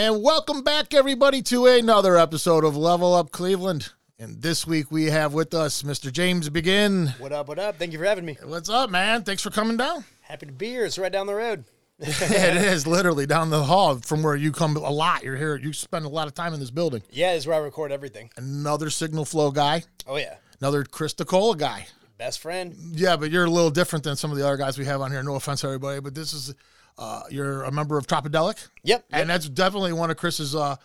And welcome back, everybody, to another episode of Level Up Cleveland. And this week we have with us Mr. James Begin. What up, what up? Thank you for having me. What's up, man? Thanks for coming down. Happy to be here. It's right down the road. it is literally down the hall from where you come a lot. You're here. You spend a lot of time in this building. Yeah, this is where I record everything. Another Signal Flow guy. Oh, yeah. Another Chris DeCola guy. Best friend. Yeah, but you're a little different than some of the other guys we have on here. No offense, everybody, but this is uh, you're a member of Tropidelic. Yep. and yep. that's definitely one of Chris's uh,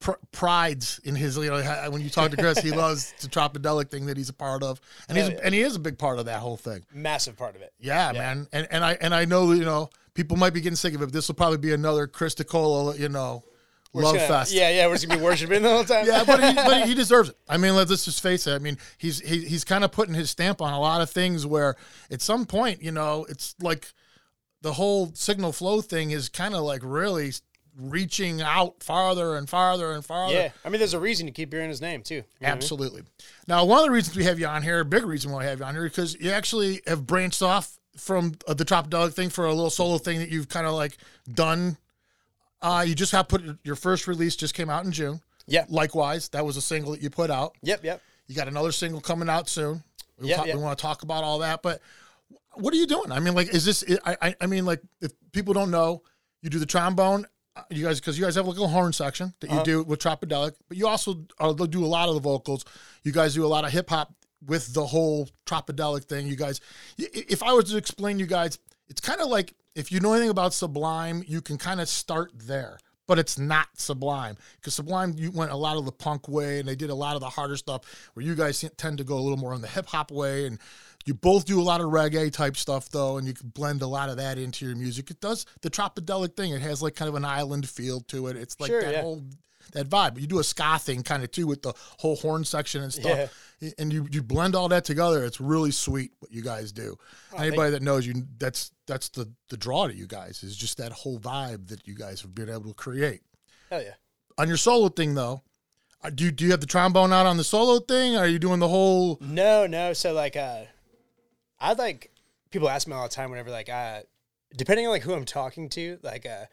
pr- prides in his. You know, when you talk to Chris, he loves the Tropidelic thing that he's a part of, and he's yeah. and he is a big part of that whole thing. Massive part of it. Yeah, Yeah. man, and and I and I know you know people might be getting sick of it. But this will probably be another Chris DeCola, you know, We're love gonna- fest. Yeah, yeah. We're just to be worshiping the whole time. Yeah, but he, but he deserves it. I mean, let's just face it. I mean, he's he, he's kind of putting his stamp on a lot of things. Where at some point, you know, it's like the whole signal flow thing is kind of like really reaching out farther and farther and farther. Yeah. I mean, there's a reason to keep hearing his name, too. You know what I mean? Absolutely. Now, one of the reasons we have you on here, a big reason why we have you on here, because you actually have branched off from uh, the Top Dog thing for a little solo thing that you've kind of like done. Uh, you just have put your first release just came out in June. Yeah. Likewise, that was a single that you put out. Yep, yep. You got another single coming out soon. We'll Yeah, talk- yeah. We want to talk about all that, but what are you doing? I mean, like, is this? I, I, I mean, like, if people don't know, you do the trombone. uh, You guys, because you guys have like a horn section that you Uh-huh. do with Tropidelic, but you also uh, do a lot of the vocals. You guys do a lot of hip hop with the whole Tropidelic thing. You guys, if I was to explain you guys, it's kind of like if you know anything about Sublime, you can kind of start there. But it's not Sublime because Sublime you went a lot of the punk way and they did a lot of the harder stuff. Where you guys tend to go a little more on the hip hop way, and you both do a lot of reggae type stuff though, and you can blend a lot of that into your music. It does the Tropidelic thing. It has like kind of an island feel to it. It's like Sure, that yeah. whole that vibe. But you do a ska thing kind of too with the whole horn section and stuff. Yeah. And you, you blend all that together. It's really sweet what you guys do. Oh, Anybody that knows you, that's that's the the draw to you guys is just that whole vibe that you guys have been able to create. Hell yeah. On your solo thing though, uh, do you, do you have the trombone out on the solo thing? Are you doing the whole? No, no. So, like, uh, I like, people ask me all the time whenever, like, uh, depending on, like, who I'm talking to, like, uh,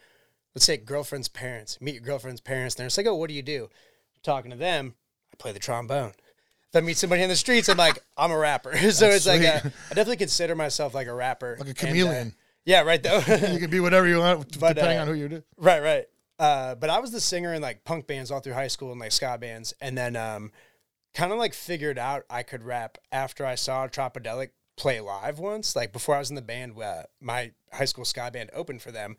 let's say girlfriend's parents, meet your girlfriend's parents, and they're just like, oh, what do you do? talking to them, I play the trombone. If I meet somebody in the streets, I'm like, I'm a rapper. so That's it's like, a, sweet. I definitely consider myself like a rapper. Like a And, uh, chameleon. yeah, right, though. you can be whatever you want But, depending uh, on who you do. Right, right. Uh, but I was the singer in like punk bands all through high school and like ska bands, and then um, kind of like figured out I could rap after I saw Tropidelic play live once. Like before I was in the band, uh, my high school ska band opened for them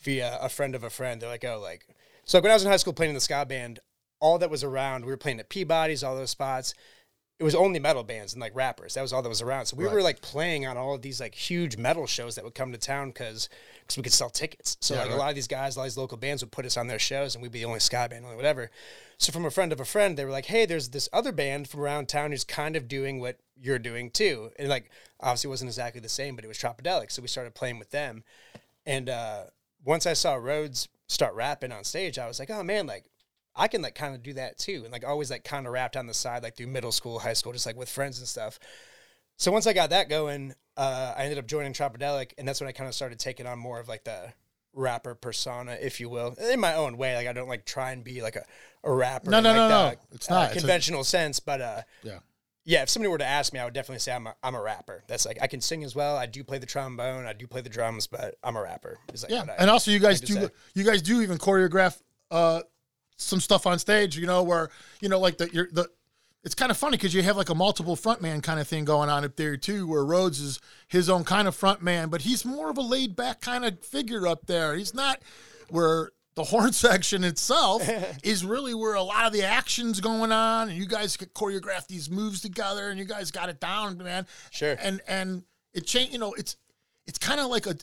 via a friend of a friend. They're like, oh, like so. When I was in high school playing in the ska band, all that was around, we were playing at Peabody's, all those spots. It was only metal bands and like rappers. That was all that was around. So we Right. were like playing on all of these like huge metal shows that would come to town because because we could sell tickets. So Yeah, like right. a lot of these guys, a lot of these local bands would put us on their shows, and we'd be the only ska band, only whatever. So from a friend of a friend, they were like, "Hey, there's this other band from around town who's kind of doing what you're doing too." And like, obviously, it wasn't exactly the same, but it was Tropidelic. So we started playing with them. And uh, once I saw Rhodes start rapping on stage, I was like, "Oh man, like." I can like kind of do that too, and like always like kind of rapped on the side, like through middle school, high school, just like with friends and stuff. So once I got that going, uh, I ended up joining Tropidelic, and that's when I kind of started taking on more of like the rapper persona, if you will, in my own way. Like I don't like try and be like a, a rapper. No, no, like no, the, no. It's not. uh, It's a- conventional sense, but uh, Yeah. yeah. If somebody were to ask me, I would definitely say I'm a, I'm a rapper. That's like I can sing as well. I do play the trombone. I do play the drums, but I'm a rapper. Is like Yeah, I and also you guys do you guys do even choreograph uh, some stuff on stage. You know where you know like the you're the. It's kind of funny because you have like a multiple frontman kind of thing going on up there too, where Rhodes is his own kind of frontman, but he's more of a laid back kind of figure up there. He's not where the horn section itself is really where a lot of the action's going on, and you guys could choreograph these moves together, and you guys got it down, man. Sure. And and it changed. You know, it's it's kind of like a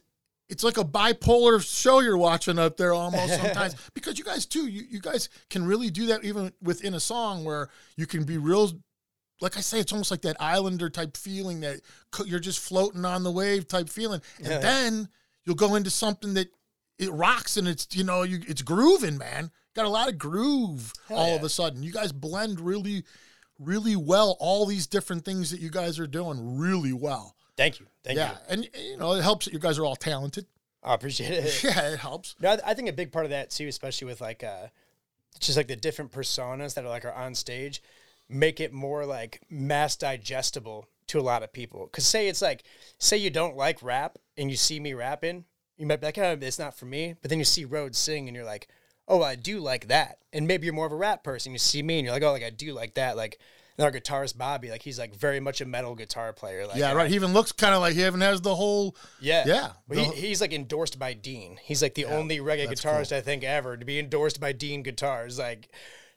it's like a bipolar show you're watching up there almost sometimes because you guys too you, you guys can really do that even within a song where you can be real like I say, it's almost like that Islander type feeling that you're just floating on the wave type feeling, and Yeah. then you'll go into something that it rocks and it's you know you it's grooving, man. Got a lot of groove Hell all yeah. of a sudden. You guys blend really, really well. All these different things that you guys are doing really well. Thank you. Thank yeah, you. Yeah. And you know it helps that you guys are all talented. I appreciate it. Yeah, it helps. No, I- I think a big part of that too, especially with like uh just like the different personas that are like are on stage, make it more like mass digestible to a lot of people. Cause say it's like say you don't like rap and you see me rapping, you might be like, oh, it's not for me. But then you see Rhodes sing and you're like, oh, I do like that. And maybe you're more of a rap person. You see me and you're like, oh, like I do like that. Like and our guitarist Bobby, like he's like very much a metal guitar player. Like Yeah, right. He even looks kind of like he even has the whole. yeah. Yeah. But The- he, he's like endorsed by Dean. He's like the only reggae guitarist I think ever to be endorsed by Dean Guitars. Like,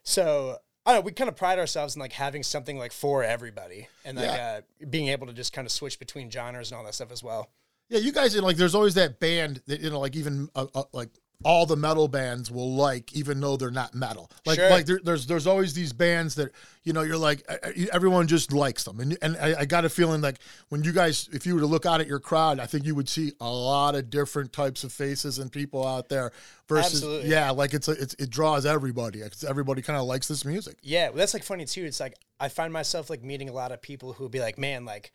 so I don't know. We kind of pride ourselves in like having something like for everybody and like Yeah. uh, being able to just kind of switch between genres and all that stuff as well. Yeah, you guys like. There's always that band that you know, like even uh, uh, like all the metal bands will like, even though they're not metal. Like, Sure. like there, there's there's always these bands that you know you're like everyone just likes them, and and I, I got a feeling like when you guys, if you were to look out at your crowd, I think you would see a lot of different types of faces and people out there. Versus, Absolutely. yeah, like it's a, it's it draws everybody. It's, everybody kind of likes this music. Yeah, well, that's like funny too. It's like I find myself like meeting a lot of people who will be like, man, like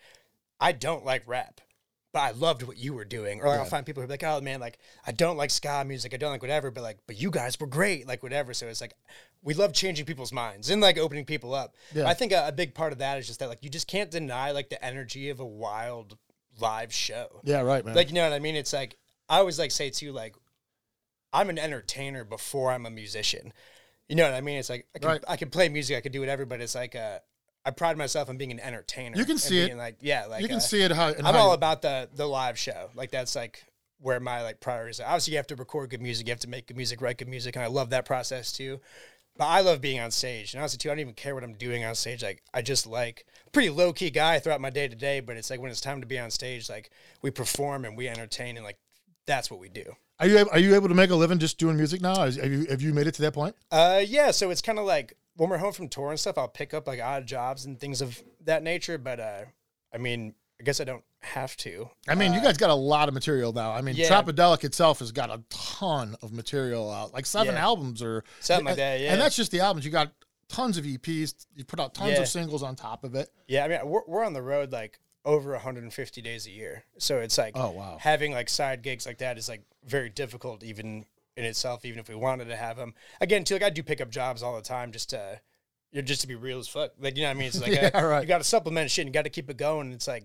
I don't like rap, but I loved what you were doing. Or like, I'll find people who are like, oh man, like I don't like ska music, I don't like whatever, but like, but you guys were great, like whatever. So it's like we love changing people's minds and like opening people up. Yeah. I think a, a big part of that is just that like you just can't deny like the energy of a wild live show. Yeah, right, man. Like you know what I mean? It's like I always like say too, like I'm an entertainer before I'm a musician. You know what I mean? It's like I can, Right. I can play music, I could do whatever, but it's like uh, I pride myself on being an entertainer. You can and see it. Like yeah, like you can uh, see it how I'm how all about the the live show. Like that's like where my like priorities are. Obviously, you have to record good music, you have to make good music, write good music, and I love that process too. But I love being on stage, and honestly, too, I don't even care what I'm doing on stage. Like I just like pretty low key guy throughout my day to day, but it's like when it's time to be on stage, like we perform and we entertain, and like that's what we do. Are you able- are you able to make a living just doing music now? Have you have you made it to that point? Uh, yeah. So it's kind of like when we're home from tour and stuff, I'll pick up like odd jobs and things of that nature. But uh, I mean, I guess I don't have to. I mean, you guys got a lot of material now. I mean, Uh, yeah. Tropidelic itself has got a ton of material out, like seven Yeah. albums or Something like that, yeah. And that's just the albums. You got tons of EPs. You put out tons Yeah. of singles on top of it. Yeah, I mean, we're, we're on the road like over 150 days a year. So it's like, Oh, wow. having like side gigs like that is like very difficult, even in itself, even if we wanted to have them. Again, too, like I do pick up jobs all the time just to, you know, just to be real as fuck. Like, you know what I mean? It's like, Yeah, uh, right. you got to supplement shit and you got to keep it going. It's like,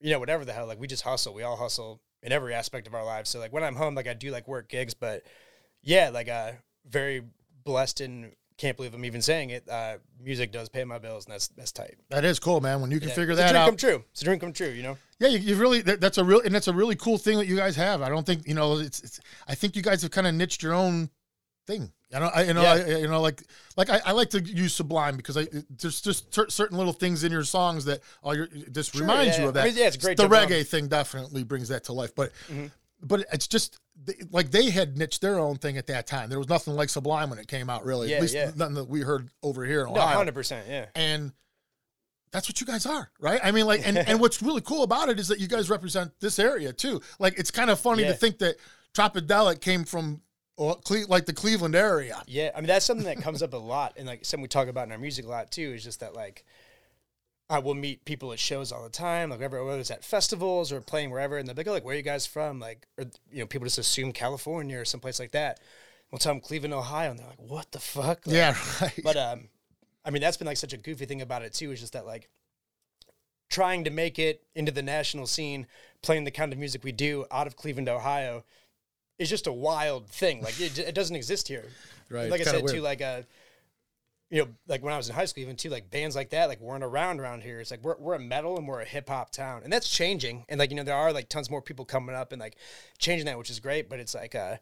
you know, whatever the hell, like we just hustle. We all hustle in every aspect of our lives. So like when I'm home, like I do like work gigs, but yeah, like uh, very blessed and can't believe I'm even saying it. Uh, music does pay my bills and that's, that's tight. That is cool, man. When you can Yeah. figure it's a that dream out. come true. It's a dream come true, you know? Yeah, you, you really that, that's a real and that's a really cool thing that you guys have. I don't think you know it's. it's I think you guys have kind of niched your own thing. I don't. I, you know. Yeah. I, you know. Like. Like I, I like to use Sublime because I there's just cer- certain little things in your songs that all your just reminds yeah. you of I that. mean, yeah, it's great The Mm-hmm. reggae thing definitely brings that to life, but. But it's just they- like they had niched their own thing at that time. There was nothing like Sublime when it came out, really. Yeah, at least yeah. nothing that we heard over here in No, hundred percent, yeah. and that's what you guys are, right? I mean, like, and, and what's really cool about it is that you guys represent this area too. Like, it's kind of funny Yeah. to think that Tropidelic came from uh, like the Cleveland area. Yeah, I mean that's something that comes up a lot, and like something we talk about in our music a lot too. Is just that like I will meet people at shows all the time, like whether whether it's at festivals or playing wherever, and they're like, "Oh, like where are you guys from?" Like, or you know, people just assume California or someplace like that. We'll tell them Cleveland, Ohio, and they're like, "What the fuck?" Like, Yeah, right. But um, I mean, that's been like such a goofy thing about it too. Is just that like trying to make it into the national scene, playing the kind of music we do out of Cleveland, Ohio, is just a wild thing. Like it, it doesn't exist here. Right, Like I it's kinda said too, weird. like uh, you know, like when I was in high school, even too, like bands like that, like weren't around around here. It's like we're we're a metal and we're a hip hop town, and that's changing. And like you know, there are like tons more people coming up and like changing that, which is great. But it's like uh.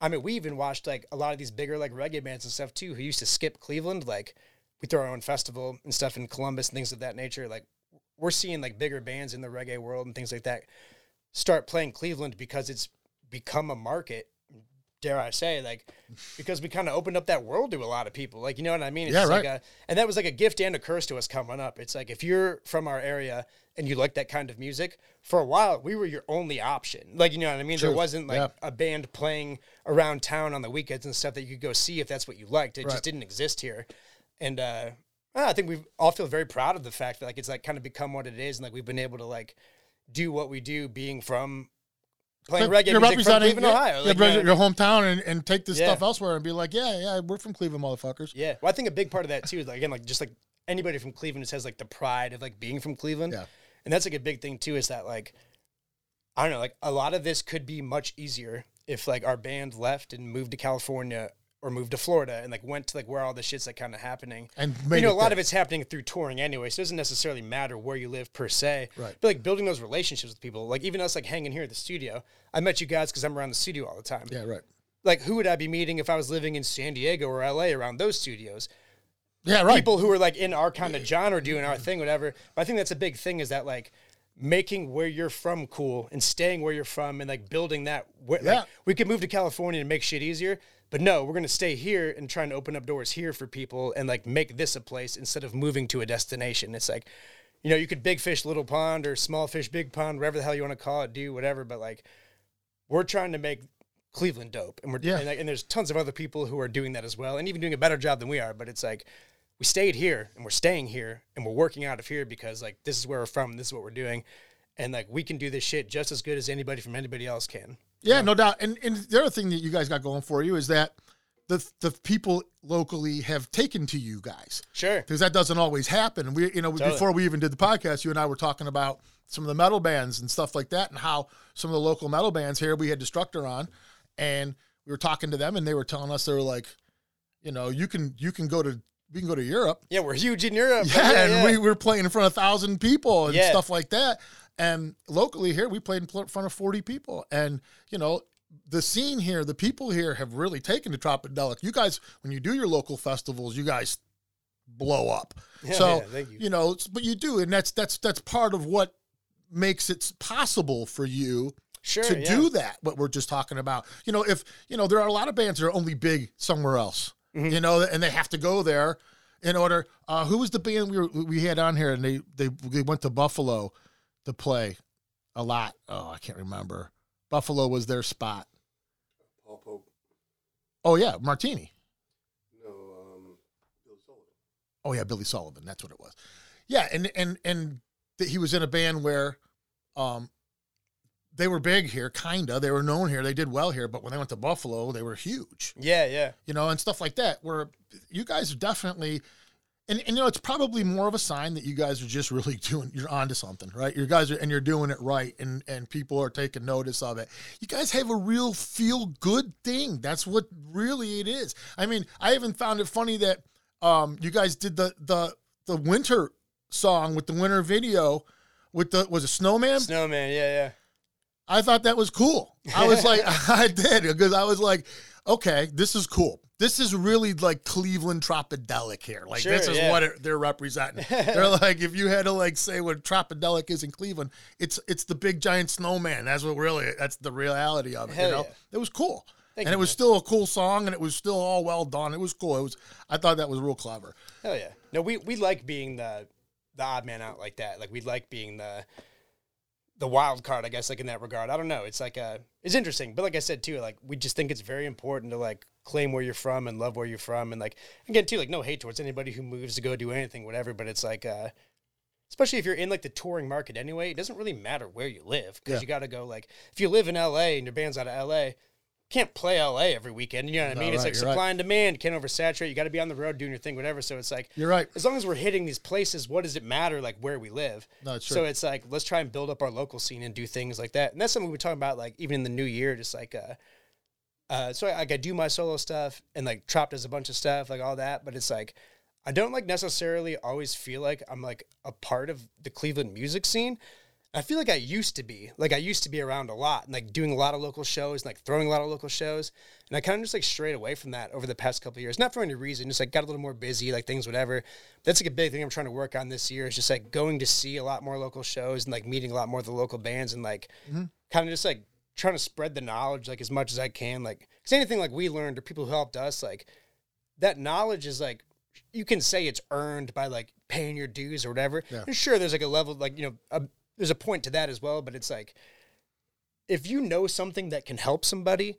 I mean, we even watched like a lot of these bigger like reggae bands and stuff too, who used to skip Cleveland. Like, we throw our own festival and stuff in Columbus and things of that nature. Like, we're seeing like bigger bands in the reggae world and things like that start playing Cleveland because it's become a market. Dare I say, like, because we kind of opened up that world to a lot of people. Like, you know what I mean? It's Yeah, right. Like a, and that was like a gift and a curse to us coming up. It's like if you're from our area and you like that kind of music, for a while we were your only option. Like, you know what I mean? There wasn't like Yeah. a band playing around town on the weekends and stuff that you could go see if that's what you liked. It Right. just didn't exist here. And uh I think we all feel very proud of the fact that like it's like kind of become what it is and like we've been able to like do what we do being from playing reggae you're music from Cleveland, yeah, Ohio. yeah, you know represent what I your hometown and, and take this Yeah. stuff elsewhere and be like, yeah, yeah, we're from Cleveland, motherfuckers. Yeah. Well, I think a big part of that too is like, again, like just like anybody from Cleveland just has like the pride of like being from Cleveland. Yeah. And that's like a big thing too is that like, I don't know, like a lot of this could be much easier if like our band left and moved to California or moved to Florida and like went to like where all the shit's like kind of happening. And you know, a lot there. of it's happening through touring anyway, so it doesn't necessarily matter where you live per se. Right. But like building those relationships with people, like even us like hanging here at the studio. I met you guys because I'm around the studio all the time. Yeah, right. Like who would I be meeting if I was living in San Diego or LA around those studios? Yeah, right. people who are like in our kind of genre doing our thing, whatever. But I think that's a big thing is that like making where you're from cool and staying where you're from and like building that. Where, Yeah. Like, we could move to California and make shit easier, but no, we're gonna stay here and try and open up doors here for people and like make this a place instead of moving to a destination. It's like, you know, you could big fish little pond or small fish big pond, whatever the hell you want to call it, do whatever. But like, we're trying to make Cleveland dope, and we're Yeah. and, like, and there's tons of other people who are doing that as well, and even doing a better job than we are. But it's like we stayed here and we're staying here and we're working out of here because like this is where we're from, this is what we're doing, and like we can do this shit just as good as anybody from anybody else can. Yeah, no doubt. And and the other thing that you guys got going for you is that the the people locally have taken to you guys Sure. because that doesn't always happen. We you know Totally. before we even did the podcast, you and I were talking about some of the metal bands and stuff like that, and how some of the local metal bands here we had Destructor on, and we were talking to them, and they were telling us they were like, you know, you can you can go to we can go to Europe Yeah, we're huge in Europe. yeah, Yeah, and yeah. we were playing in front of a thousand people and Yeah. stuff like that. And locally here, we played in front of forty people, and you know the scene here, the people here have really taken to Tropidelic. You guys, when you do your local festivals, you guys blow up. Yeah, so yeah, thank you. know, but you do, and that's that's that's part of what makes it possible for you sure to yeah. do that what we're just talking about you know if you know there are a lot of bands that are only big somewhere else Mm-hmm. you know and they have to go there in order uh who was the band we were, we had on here and they they they went to buffalo to play a lot. Oh i can't remember. Buffalo was their spot. Paul Pope. oh yeah martini. No, um, Bill Sullivan. oh yeah billy sullivan. That's what it was. Yeah and and and that he was in a band where um they were big here kinda. They were known here. They did well here. But when they went to buffalo they were huge. Yeah, yeah. you know, and stuff like that. Where you guys are definitely, and, and you know, it's probably more of a sign that you guys are just really doing, you're onto something, right? You guys are, and you're doing it right, and and people are taking notice of it. You guys have a real feel good thing. That's what really it is. I mean, I even found it funny that um you guys did the the the winter song with the winter video with the was a snowman. Snowman, yeah, yeah. I thought that was cool. I was like, I did because I was like, okay, this is cool. This is really like Cleveland Tropidelic here. Like this is yeah. what it, they're representing. they're like, if you had to like say what Tropidelic is in Cleveland, it's it's the big giant snowman. That's what really that's the reality of it. Hell you know, yeah. it was cool. Thank and you, it was man. still a cool song, and it was still all well done. It was cool. It was. I thought that was real clever. Hell yeah. No, we we like being the the odd man out like that. Like we like being the the wild card, I guess, like in that regard. I don't know. It's like uh it's interesting. But like I said too, like we just think it's very important to like claim where you're from and love where you're from and like again too, like no hate towards anybody who moves to go do anything, whatever. But it's like uh especially if you're in like the touring market anyway, it doesn't really matter where you live because Yeah. you got to go like if you live in LA and your band's out of LA, can't play LA every weekend. You know what No, I mean? it's like you're right. supply and demand. Can't oversaturate. You got to be on the road doing your thing, whatever. So it's like You're right. as long as we're hitting these places, what does it matter like where we live? No, it's so it's like let's try and build up our local scene and do things like that. And that's something we're talking about like even in the new year, just like uh uh so I, like I do my solo stuff and like Trop does a bunch of stuff, like all that, but it's like I don't like necessarily always feel like I'm like a part of the Cleveland music scene. I feel like I used to be. Like I used to be around a lot and like doing a lot of local shows, and, like throwing a lot of local shows. And I kind of just like strayed away from that over the past couple of years. Not for any reason, just like got a little more busy, like things, whatever. That's like a big thing I'm trying to work on this year is just like going to see a lot more local shows and like meeting a lot more of the local bands and like kind of just like trying to spread the knowledge like as much as I can. Like, cause anything like we learned or people who helped us, like that knowledge is like you can say it's earned by like paying your dues or whatever. Yeah. And sure, there's like a level like you know a, there's a point to that as well, but it's like if you know something that can help somebody,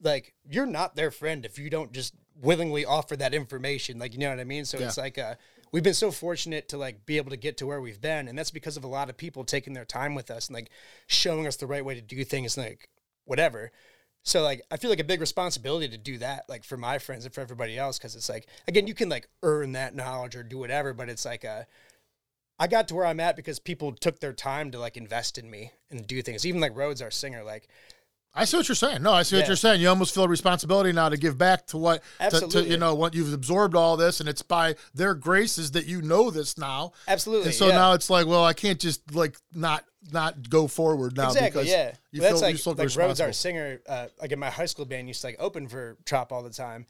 like you're not their friend if you don't just willingly offer that information. Like you know what I mean? So Yeah. it's like uh we've been so fortunate to like be able to get to where we've been and that's because of a lot of people taking their time with us and like showing us the right way to do things like whatever. So like I feel like a big responsibility to do that like for my friends and for everybody else because it's like again you can like earn that knowledge or do whatever, but it's like a I got to where I'm at because people took their time to like invest in me and do things. Even like Rhodes, our singer, like I see what you're saying. No, I see what you're saying. You almost feel a responsibility now to give back to what, to, to, you know, what you've absorbed all this, and it's by their graces that you know this now. absolutely. And so yeah. now it's like, well, I can't just like not not go forward now exactly, because yeah. you Well, feel that's like you like Rhodes, our singer, uh, like in my high school band, used to like open for Trop all the time,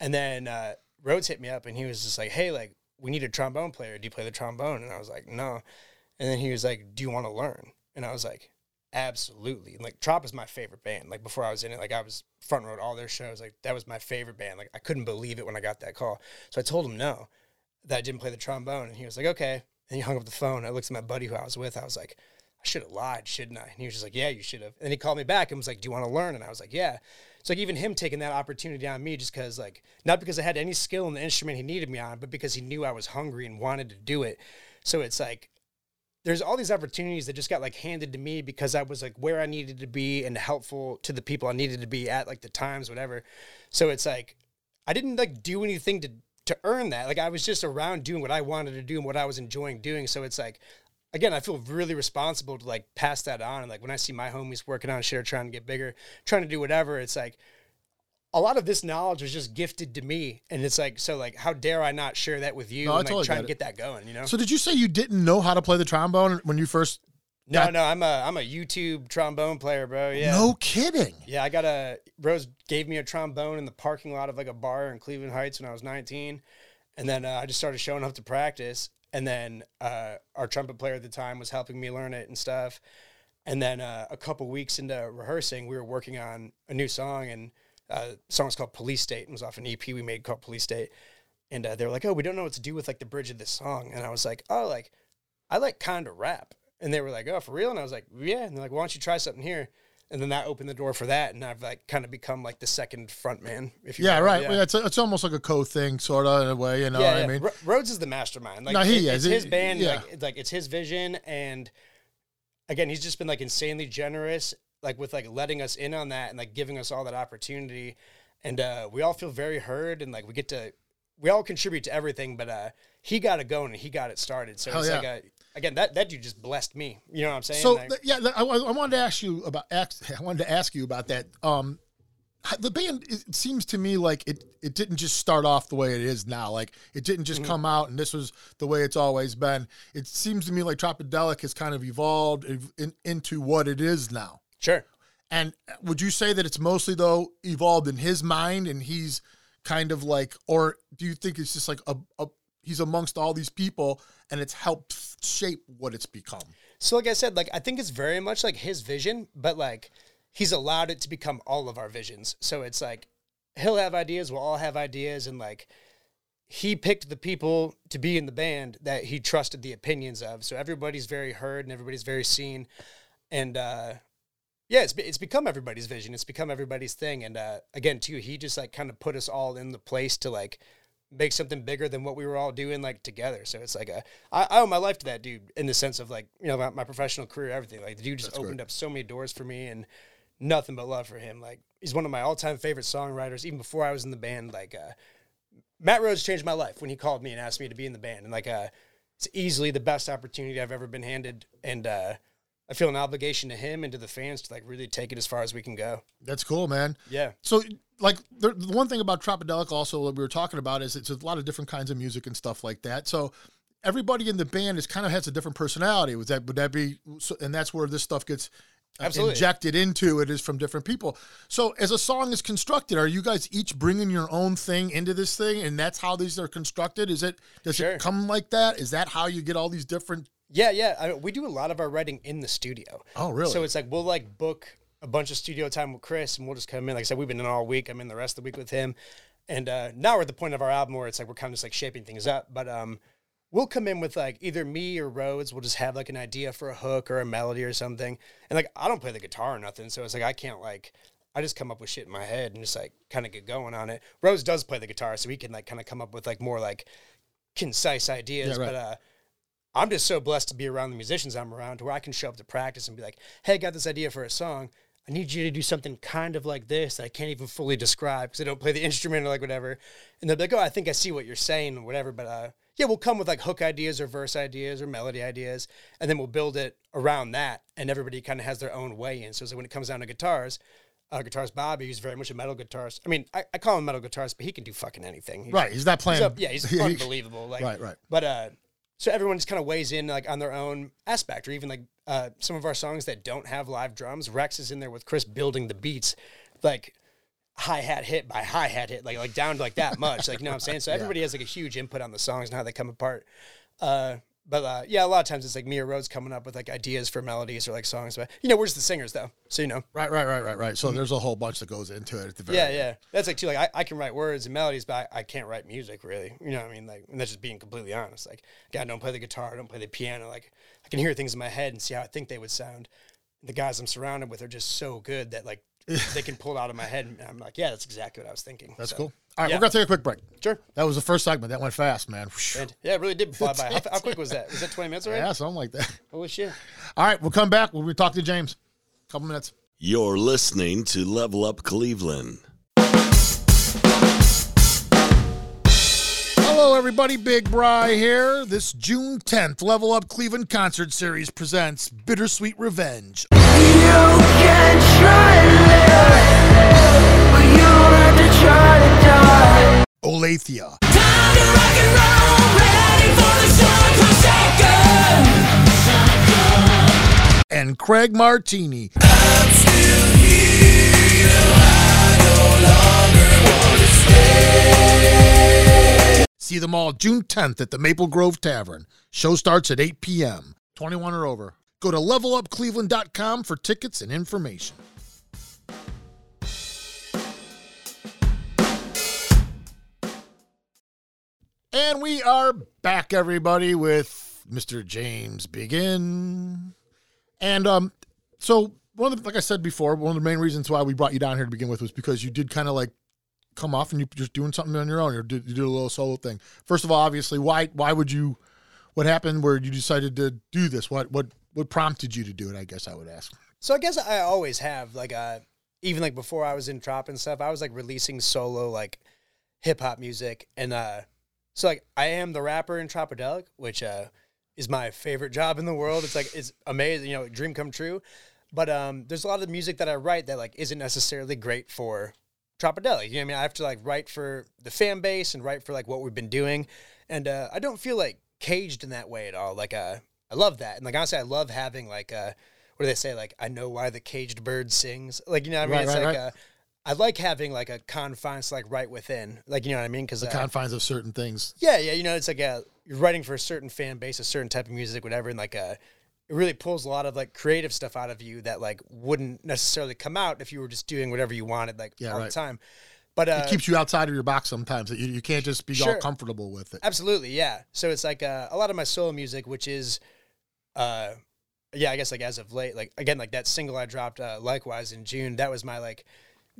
and then uh, Rhodes hit me up and he was just like, "Hey, like we need a trombone player. Do you play the trombone?" And I was like, "No," and then he was like, "Do you want to learn?" And I was like, "Absolutely." And like Trop is my favorite band. Like before I was in it, like I was front row all their shows. Like that was my favorite band. Like I couldn't believe it when I got that call. So I told him no, that I didn't play the trombone, and he was like, "Okay." And he hung up the phone. I looked at my buddy who I was with. I was like, I should have lied, shouldn't I? And he was just like, Yeah, you should have. And he called me back and was like, Do you want to learn? And I was like, Yeah. So like even him taking that opportunity on me just because like not because I had any skill in the instrument he needed me on, but because he knew I was hungry and wanted to do it. So it's like there's all these opportunities that just got like handed to me because I was like where I needed to be and helpful to the people I needed to be at like the times, whatever. So it's like I didn't like do anything to to earn that. Like I was just around doing what I wanted to do and what I was enjoying doing. So it's like again, I feel really responsible to like pass that on. And like when I see my homies working on shit or trying to get bigger, trying to do whatever, it's like a lot of this knowledge was just gifted to me. And it's like, so like, how dare I not share that with you No, I and like totally and get that going, you know? So did you say you didn't know how to play the trombone when you first? no, got- no, I'm a, I'm a YouTube trombone player, bro. Yeah. No kidding. Yeah, I got a Rhodes gave me a trombone in the parking lot of like a bar in Cleveland Heights when I was 19, and then uh, I just started showing up to practice. And then uh, our trumpet player at the time was helping me learn it and stuff. And then uh, a couple weeks into rehearsing, we were working on a new song, and uh, song was called Police State. and was off an EP we made called Police State. And uh, they were like, "Oh, we don't know what to do with like the bridge of this song." And I was like, "Oh, like I like kind of rap." And they were like, "Oh, for real?" And I was like, "Yeah." And they're like, "Why don't you try something here?" And then that opened the door for that, and I've like kind of become like the second front man. If you Yeah, will. right. Yeah. Well, it's it's almost like a co thing, sort of in a way. You know yeah, what yeah. I mean? Ro- Rhodes is the mastermind. Like, No, he it- is. It's his band. Like, it's like it's his vision, and again, he's just been like insanely generous, like with like letting us in on that and like giving us all that opportunity, and uh, we all feel very heard, and like we get to, we all contribute to everything, but uh, he got it going and he got it started. So Hell it's yeah. like a, again, that that dude just blessed me. You know what I'm saying? So Like- th- yeah, th- I, I wanted to ask you about. ask- I wanted to ask you about that. Um, the band. It seems to me like it. It didn't just start off the way it is now. Like it didn't just Mm-hmm. come out and this was the way it's always been. It seems to me like Tropidelic has kind of evolved in- into what it is now. Sure. And would you say that it's mostly though evolved in his mind, and he's kind of like, or do you think it's just like a, a he's amongst all these people, and it's helped shape what it's become? So like I said, like I think it's very much like his vision, but like he's allowed it to become all of our visions. So it's like he'll have ideas, we'll all have ideas, and like he picked the people to be in the band that he trusted the opinions of. So everybody's very heard and everybody's very seen. And uh yeah, it's it's become everybody's vision. It's become everybody's thing. And uh again, too, he just like kind of put us all in the place to like make something bigger than what we were all doing like together. So it's like a I, I owe my life to that dude in the sense of like you know my, my professional career, everything. Like the dude just That's opened great. up so many doors for me and nothing but love for him. Like he's one of my all time favorite songwriters. Even before I was in the band, like uh, Matt Rhodes changed my life when he called me and asked me to be in the band. And like uh, it's easily the best opportunity I've ever been handed. And uh, I feel an obligation to him and to the fans to like really take it as far as we can go. That's cool, man. Yeah. So, like, the, the one thing about Tropidelic also that we were talking about is it's a lot of different kinds of music and stuff like that. So, everybody in the band is kind of has a different personality. Would that would that be? So, and that's where this stuff gets uh, Absolutely. injected into it is from different people. So, as a song is constructed, are you guys each bringing your own thing into this thing, and that's how these are constructed? Is it does Sure. it come like that? Is that how you get all these different? Yeah, yeah. I we do a lot of our writing in the studio. Oh, really? So it's like we'll like book a bunch of studio time with Chris, and we'll just come in. Like I said, we've been in all week. I'm in the rest of the week with him, and uh, now we're at the point of our album where it's like we're kind of just like shaping things up. But um, we'll come in with like either me or Rhodes. We'll just have like an idea for a hook or a melody or something, and like I don't play the guitar or nothing, so it's like I can't like. I just come up with shit in my head and just like kind of get going on it. Rhodes does play the guitar, so he can like kind of come up with like more like concise ideas. Yeah, right. But uh, I'm just so blessed to be around the musicians I'm around to where I can show up to practice and be like, hey, I got this idea for a song. I need you to do something kind of like this that I can't even fully describe because I don't play the instrument or like whatever. And they'll be like, oh, I think I see what you're saying, or whatever. But uh, yeah, we'll come with like hook ideas or verse ideas or melody ideas, and then we'll build it around that. And everybody kind of has their own way in. So, like when it comes down to guitars, uh, guitarist Bobby, who's very much a metal guitarist. I mean, I, I call him metal guitarist, but he can do fucking anything. He's- Right. He's not playing. He's up, yeah, he's unbelievable. Like, Right, right. But uh, so everyone just kind of weighs in like on their own aspect, or even like uh, some of our songs that don't have live drums. Rex is in there with Chris building the beats, like hi hat hit by hi hat hit, like like down to like that much. Like you know what I'm saying? So everybody has like a huge input on the songs and how they come apart. Uh, but uh, yeah, a lot of times it's like Mia Rhodes coming up with like ideas for melodies or like songs. But you know, we're just the singers though, so you know. Right, right, right, right, right. So there's a whole bunch that goes into it at the very Yeah, end. yeah. That's like too. Like I, I can write words and melodies, but I, I can't write music really. You know what I mean? Like, and that's just being completely honest. Like, God, I don't play the guitar, I don't play the piano. Like, I can hear things in my head and see how I think they would sound. The guys I'm surrounded with are just so good that like they can pull it out of my head, and I'm like, yeah, that's exactly what I was thinking. That's So, cool. All right, yeah. we're gonna take a quick break. Sure. That was the first segment. That went fast, man. And yeah, it really did fly by. How, how quick was that? Was that 20 minutes already? Yeah, something like that. Holy shit. All right, we'll come back. We'll talk to James. Couple minutes. You're listening to Level Up Cleveland. Hello, everybody. Big Bri here. This June 10th, Level Up Cleveland Concert Series presents Bittersweet Revenge. You can try forsaken. and Craig Martini. See them all June 10th at the Maple Grove Tavern. Show starts at 8 p.m. 21 or over. Go to levelupcleveland.com for tickets and information. And we are back, everybody, with Mr. James Begin. And um, so one of the, like I said before, one of the main reasons why we brought you down here to begin with was because you did kind of like come off and you just doing something on your own. You did, you did a little solo thing. First of all, obviously, why why would you? What happened where you decided to do this? What what what prompted you to do it? I guess I would ask. So I guess I always have like uh even like before I was in trop and stuff, I was like releasing solo like hip hop music and uh so like I am the rapper in Tropidelic, which uh is my favorite job in the world. It's like it's amazing, you know, dream come true. But um there's a lot of music that I write that like isn't necessarily great for Tropidelic. You know what I mean? I have to like write for the fan base and write for like what we've been doing. And uh I don't feel like caged in that way at all. Like uh I love that. And like honestly I love having like uh what do they say? Like, I know why the caged bird sings. Like, you know what I mean? Right, it's right, like, right. uh, I like having like a confines like right within. Like, you know what I mean? Because The confines of certain things. yeah, yeah, you know, it's like a you're writing for a certain fan base, a certain type of music, whatever, and like uh it really pulls a lot of like creative stuff out of you that like wouldn't necessarily come out if you were just doing whatever you wanted like Yeah, all right. the time. But uh, It keeps you outside of your box sometimes. You, you can't just be all comfortable with it. Absolutely, yeah. So it's like uh, a lot of my solo music, which is, uh, yeah, I guess like as of late, like again, like that single I dropped, uh, likewise in June, that was my like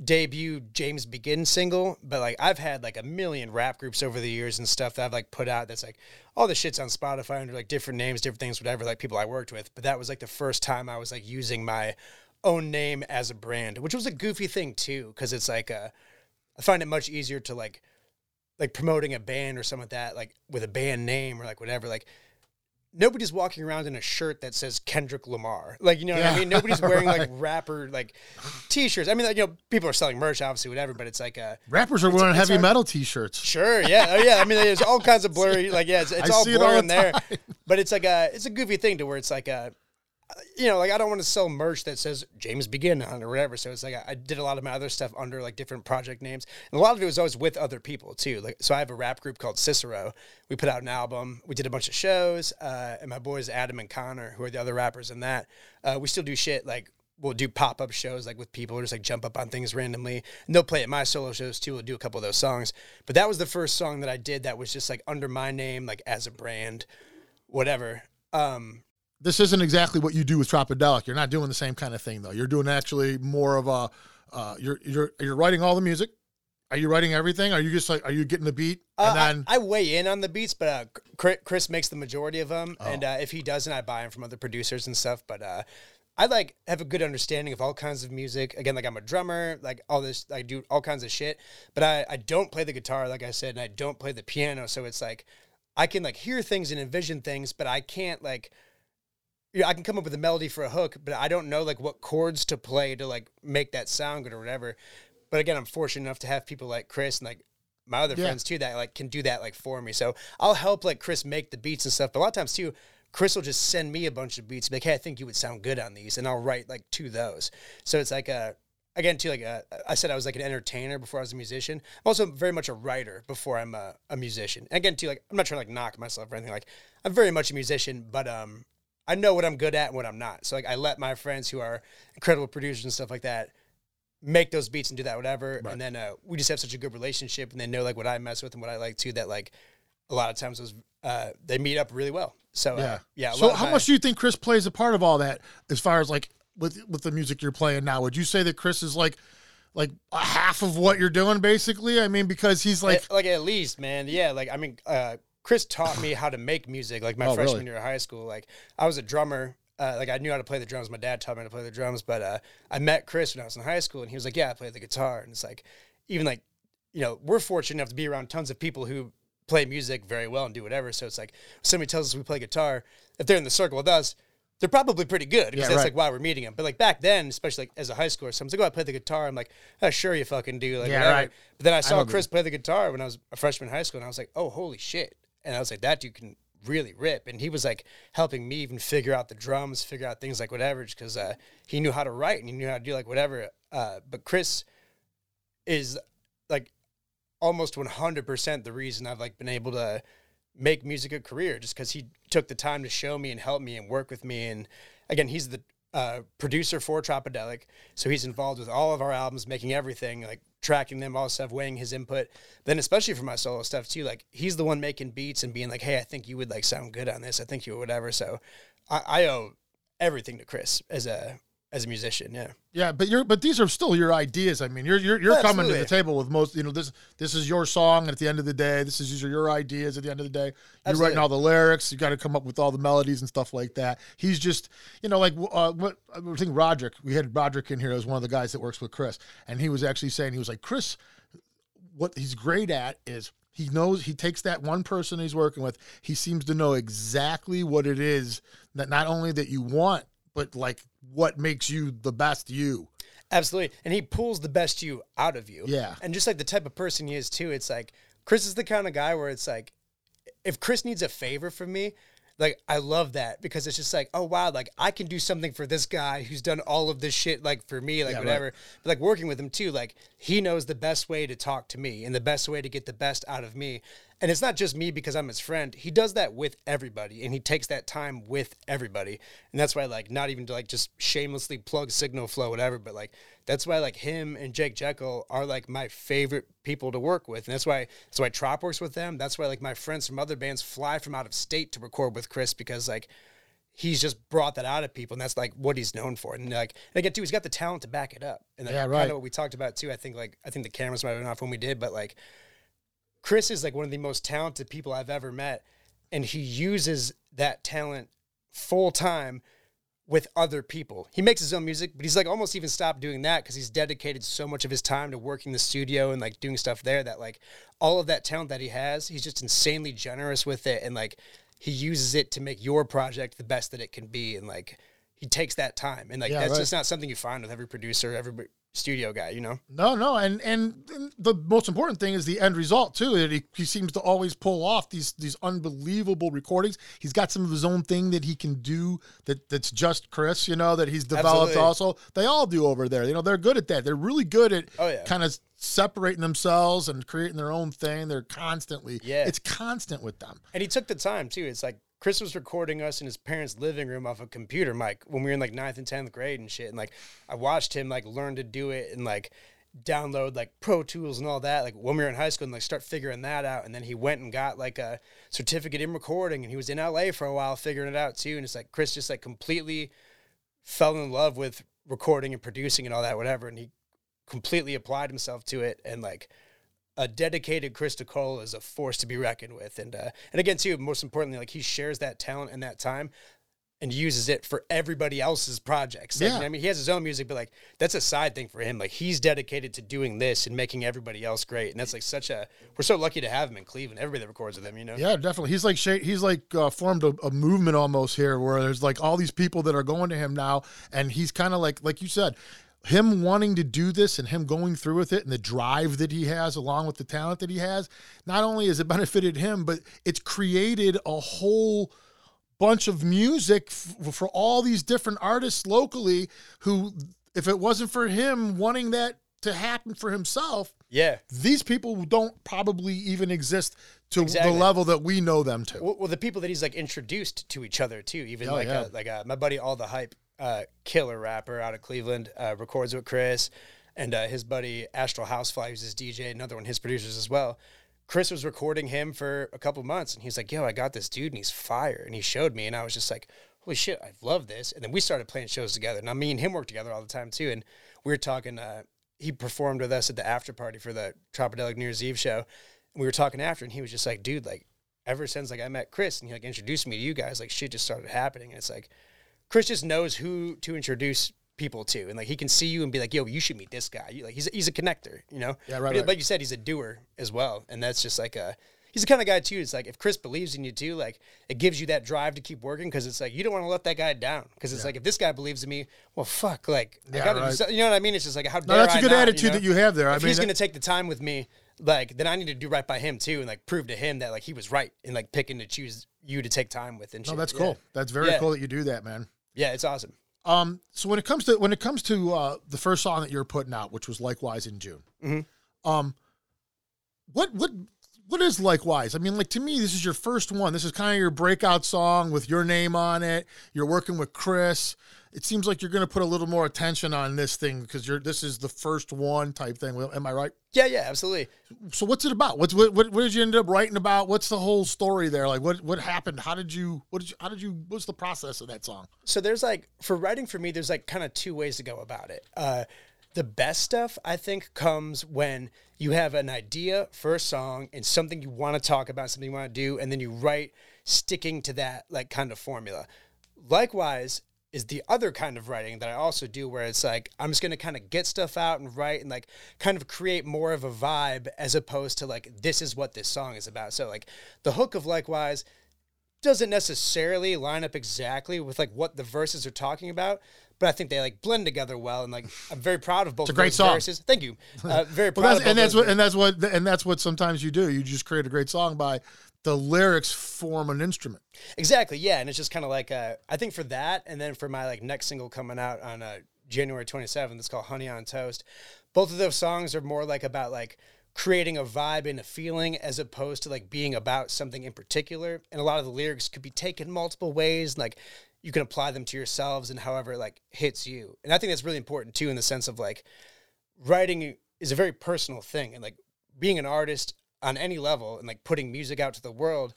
debut James Begin single. But like I've had like a million rap groups over the years and stuff that I've like put out. That's like all the shit's on Spotify under like different names, different things, whatever. Like people I worked with, but that was like the first time I was like using my own name as a brand, which was a goofy thing too, because it's like uh, I find it much easier to like like promoting a band or something like that, like with a band name or like whatever, like nobody's walking around in a shirt that says Kendrick Lamar. Like, you know what Yeah. I mean? Nobody's wearing like rapper like t-shirts. I mean, like, you know, people are selling merch, obviously, whatever, but it's like uh Rappers are wearing heavy hard- metal T-shirts. Sure, yeah, oh, yeah. I mean, there's all kinds of blurry, like, yeah, it's, it's all blurry the in there. But it's like a, it's a goofy thing to where it's like a, you know, like I don't want to sell merch that says James Begin on or whatever. So it's like I, I did a lot of my other stuff under like different project names, and a lot of it was always with other people too. Like, so I have a rap group called Cicero. We put out an album. We did a bunch of shows, uh, and my boys Adam and Connor, who are the other rappers in that, uh, we still do shit like we'll do pop up shows like with people, just like jump up on things randomly. And they'll play at my solo shows too. We'll do a couple of those songs. But that was the first song that I did that was just like under my name, like as a brand, whatever. Um, This isn't exactly what you do with Tropidelic. You're not doing the same kind of thing though. You're doing actually more of a. Uh, you're you're you're writing all the music. Are you writing everything? Are you just like are you getting the beat Uh, and then I, I weigh in on the beats, but uh, Chris, makes the majority of them, and Oh. uh, if he doesn't, I buy them from other producers and stuff. But uh, I like have a good understanding of all kinds of music. Again, like I'm a drummer, like all this, I do all kinds of shit. But I I don't play the guitar, like I said, and I don't play the piano. So it's like I can like hear things and envision things, but I can't like. You know, I can come up with a melody for a hook, but I don't know like what chords to play to like make that sound good or whatever. But again, I'm fortunate enough to have people like Chris and like my other Yeah. friends too that like can do that like for me. So I'll help like Chris make the beats and stuff. But a lot of times too, Chris will just send me a bunch of beats, be like, "Hey, I think you would sound good on these," and I'll write like to those. So it's like a again too like a, I said I was like an entertainer before I was a musician. I'm also very much a writer before I'm a, a musician. Again too like I'm not trying to like knock myself or anything. Like I'm very much a musician, but um I know what I'm good at and what I'm not. So like I let my friends who are incredible producers and stuff like that make those beats and do that whatever and then uh, we just have such a good relationship and they know like what i mess with and what i like too that like a lot of times those uh, they meet up really well so Yeah. uh, yeah So how my- much do you think Chris plays a part of all that as far as like with with the music you're playing now? Would you say that Chris is like like a half of what you're doing basically? I mean, because he's like like like at least man yeah like i mean uh chris taught me how to make music like my Oh, freshman really? year of high school like i was a drummer uh, like I knew how to play the drums. My dad taught me how to play the drums, but uh, I met Chris when I was in high school, and he was like, "Yeah, I play the guitar." And it's like, even like, you know, we're fortunate enough to be around tons of people who play music very well and do whatever. So it's like, somebody tells us we play guitar, if they're in the circle with us, they're probably pretty good because Yeah, that's right. like why we're meeting them. But like back then, especially like as a high schooler, someone's like, "Oh, I play the guitar." I'm like, "Oh, sure, you fucking do." Like, Yeah, whatever. right. But then I saw agree. Chris play the guitar when I was a freshman in high school, and I was like, "Oh, holy shit!" And I was like, "That dude can really rip." And he was like helping me even figure out the drums, figure out things like whatever, because uh, he knew how to write and he knew how to do like whatever. Uh, but Chris is like almost 100% the reason I've like been able to make music a career just because he took the time to show me and help me and work with me. And again, he's the uh, producer for Tropidelic. So he's involved with all of our albums, making everything, like tracking them, all stuff, weighing his input. Then especially for my solo stuff too, like he's the one making beats and being like, hey, I think you would like sound good on this. I think you would whatever. So I, I owe everything to Chris as a as a musician. Yeah. Yeah, but you're but these are still your ideas. I mean, you're you're, you're coming to the table with most. You know, this this is your song. And at the end of the day, this is these are your ideas. At the end of the day, you're writing all the lyrics. You got to come up with all the melodies and stuff like that. He's just, you know, like uh, what I think Roderick. We had Roderick in here as one of the guys that works with Chris, and he was actually saying he was like Chris. What he's great at is he knows he takes that one person he's working with. He seems to know exactly what it is that not only that you want, but like what makes you the best you. Absolutely. And he pulls the best you out of you. Yeah. And just like the type of person he is too, it's like Chris is the kind of guy where it's like if Chris needs a favor from me, like I love that because it's just like, oh wow, like I can do something for this guy who's done all of this shit like for me, like Yeah, right. whatever. But like working with him too, like he knows the best way to talk to me and the best way to get the best out of me. And it's not just me because I'm his friend. He does that with everybody and he takes that time with everybody. And that's why like not even to like just shamelessly plug signal flow, whatever, but like that's why like him and Jake Jekyll are like my favorite people to work with. And that's why that's why Trop works with them. That's why like my friends from other bands fly from out of state to record with Chris because like he's just brought that out of people and that's like what he's known for. And like and again too, he's got the talent to back it up. And like, Yeah, kind right. of what we talked about too. I think like I think the cameras might have been off when we did, but like Chris is like one of the most talented people I've ever met, and he uses that talent full time with other people. He makes his own music, but he's like almost even stopped doing that because he's dedicated so much of his time to working the studio and like doing stuff there that like all of that talent that he has, he's just insanely generous with it and like he uses it to make your project the best that it can be and like he takes that time and like Yeah, that's right. just not something you find with every producer, every studio guy, you know? No, no, and and the most important thing is the end result too. That he, he seems to always pull off these these unbelievable recordings. He's got some of his own thing that he can do that that's just Chris, you know, that he's developed Absolutely. also. They all do over there. You know, they're good at that. They're really good at Oh, yeah. kind of separating themselves and creating their own thing. They're constantly Yeah. It's constant with them. And he took the time too. It's like Chris was recording us in his parents' living room off a computer mic when we were in like ninth and tenth grade and shit. And like I watched him like learn to do it and like download like Pro Tools and all that. Like when we were in high school and like start figuring that out. And then he went and got like a certificate in recording and he was in LA for a while figuring it out too. And it's like Chris just like completely fell in love with recording and producing and all that, whatever. And he completely applied himself to it and like a dedicated Chris Cole is a force to be reckoned with. And uh, and again, too, most importantly, like he shares that talent and that time. and uses it for everybody else's projects. Like, Yeah. I mean, he has his own music, but like that's a side thing for him. Like he's dedicated to doing this and making everybody else great, and that's like such a. We're so lucky to have him in Cleveland. Everybody that records with him, you know. Yeah, definitely. He's like he's like uh, formed a, a movement almost here, where there's like all these people that are going to him now, and he's kind of like like you said, him wanting to do this and him going through with it, and the drive that he has, along with the talent that he has. Not only has it benefited him, but it's created a whole bunch of music f- for all these different artists locally who if it wasn't for him wanting that to happen for himself Yeah. these people don't probably even exist to Exactly. the level that we know them to. Well, well, the people that he's like introduced to each other too. Even Oh, like yeah. uh, like uh, my buddy All the Hype, uh, killer rapper out of Cleveland, uh, records with Chris, and uh, his buddy Astral Housefly, who's his DJ, another one his producers as well. Chris was recording him for a couple months, and he's like, "Yo, I got this dude, and he's fire." And he showed me, and I was just like, "Holy shit, I love this!" And then we started playing shows together. Now me and him work together all the time too, and we were talking. Uh, he performed with us at the after party for the Tropidelic New Year's Eve show. And we were talking after, and he was just like, "Dude, like." ever since like I met Chris and he like introduced me to you guys, like shit just started happening. And it's like Chris just knows who to introduce people to, and like he can see you and be like, "Yo, you should meet this guy." You, like he's he's a connector, you know. Yeah, right, But right. Like you said, he's a doer as well, and that's just like a. He's the kind of guy too. It's like if Chris believes in you too, like it gives you that drive to keep working because it's like you don't want to let that guy down because it's like if this guy believes in me, well, fuck, like I Yeah, gotta do right. You know what I mean? It's just like how No, dare that's a I good not, attitude know? that you have there. I if mean, he's that- gonna take the time with me, like then I need to do right by him too, and like prove to him that like he was right in like picking to choose you to take time with and no, shit. that's Yeah. cool. That's very Yeah. cool that you do that, man. Yeah, it's awesome. Um, so when it comes to when it comes to uh, the first song that you're putting out, which was likewise in June, Mm-hmm. um, what what what is likewise? I mean, like to me, this is your first one. This is kind of your breakout song with your name on it. You're working with Chris. It seems like you're going to put a little more attention on this thing because you're this is the first one type thing. Am I right? Yeah, yeah, absolutely. So what's it about? What's what, what what did you end up writing about? What's the whole story there? Like what what happened? How did you what did you how did you what's the process of that song? So there's like for writing for me, there's like kind of two ways to go about it. Uh, the best stuff I think comes when you have an idea for a song and something you want to talk about, something you want to do, and then you write sticking to that like kind of formula. Likewise is the other kind of writing that I also do where it's like I'm just gonna kind of get stuff out and write and like kind of create more of a vibe as opposed to like this is what this song is about. So like the hook of likewise doesn't necessarily line up exactly with like what the verses are talking about, but I think they like blend together well. And like I'm very proud of both. It's a great song. Verses. Thank you. Uh, very proud. Well, that's, and that's what and that's what and that's what sometimes you do. You just create a great song by the lyrics form an instrument. Exactly. Yeah, and it's just kind of like uh, I think for that, and then for my like next single coming out on uh, January 27th, it's called "Honey on Toast." Both of those songs are more like about like creating a vibe and a feeling as opposed to like being about something in particular. And a lot of the lyrics could be taken multiple ways. Like you can apply them to yourselves and however it like hits you. And I think that's really important too, in the sense of like writing is a very personal thing, and like being an artist on any level and like putting music out to the world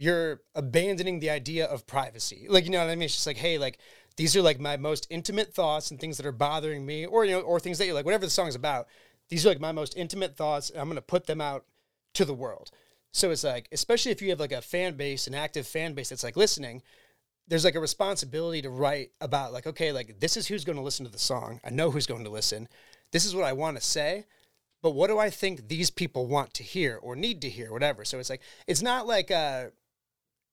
you're abandoning the idea of privacy. Like, you know what I mean? It's just like, hey, like these are like my most intimate thoughts and things that are bothering me, or you know, or things that you like, whatever the song's about. These are like my most intimate thoughts, and I'm gonna put them out to the world. So it's like, especially if you have like a fan base, an active fan base that's like listening, there's like a responsibility to write about like, okay, like this is who's gonna listen to the song. I know who's going to listen. This is what I want to say but what do I think these people want to hear or need to hear, whatever. So it's like it's not like uh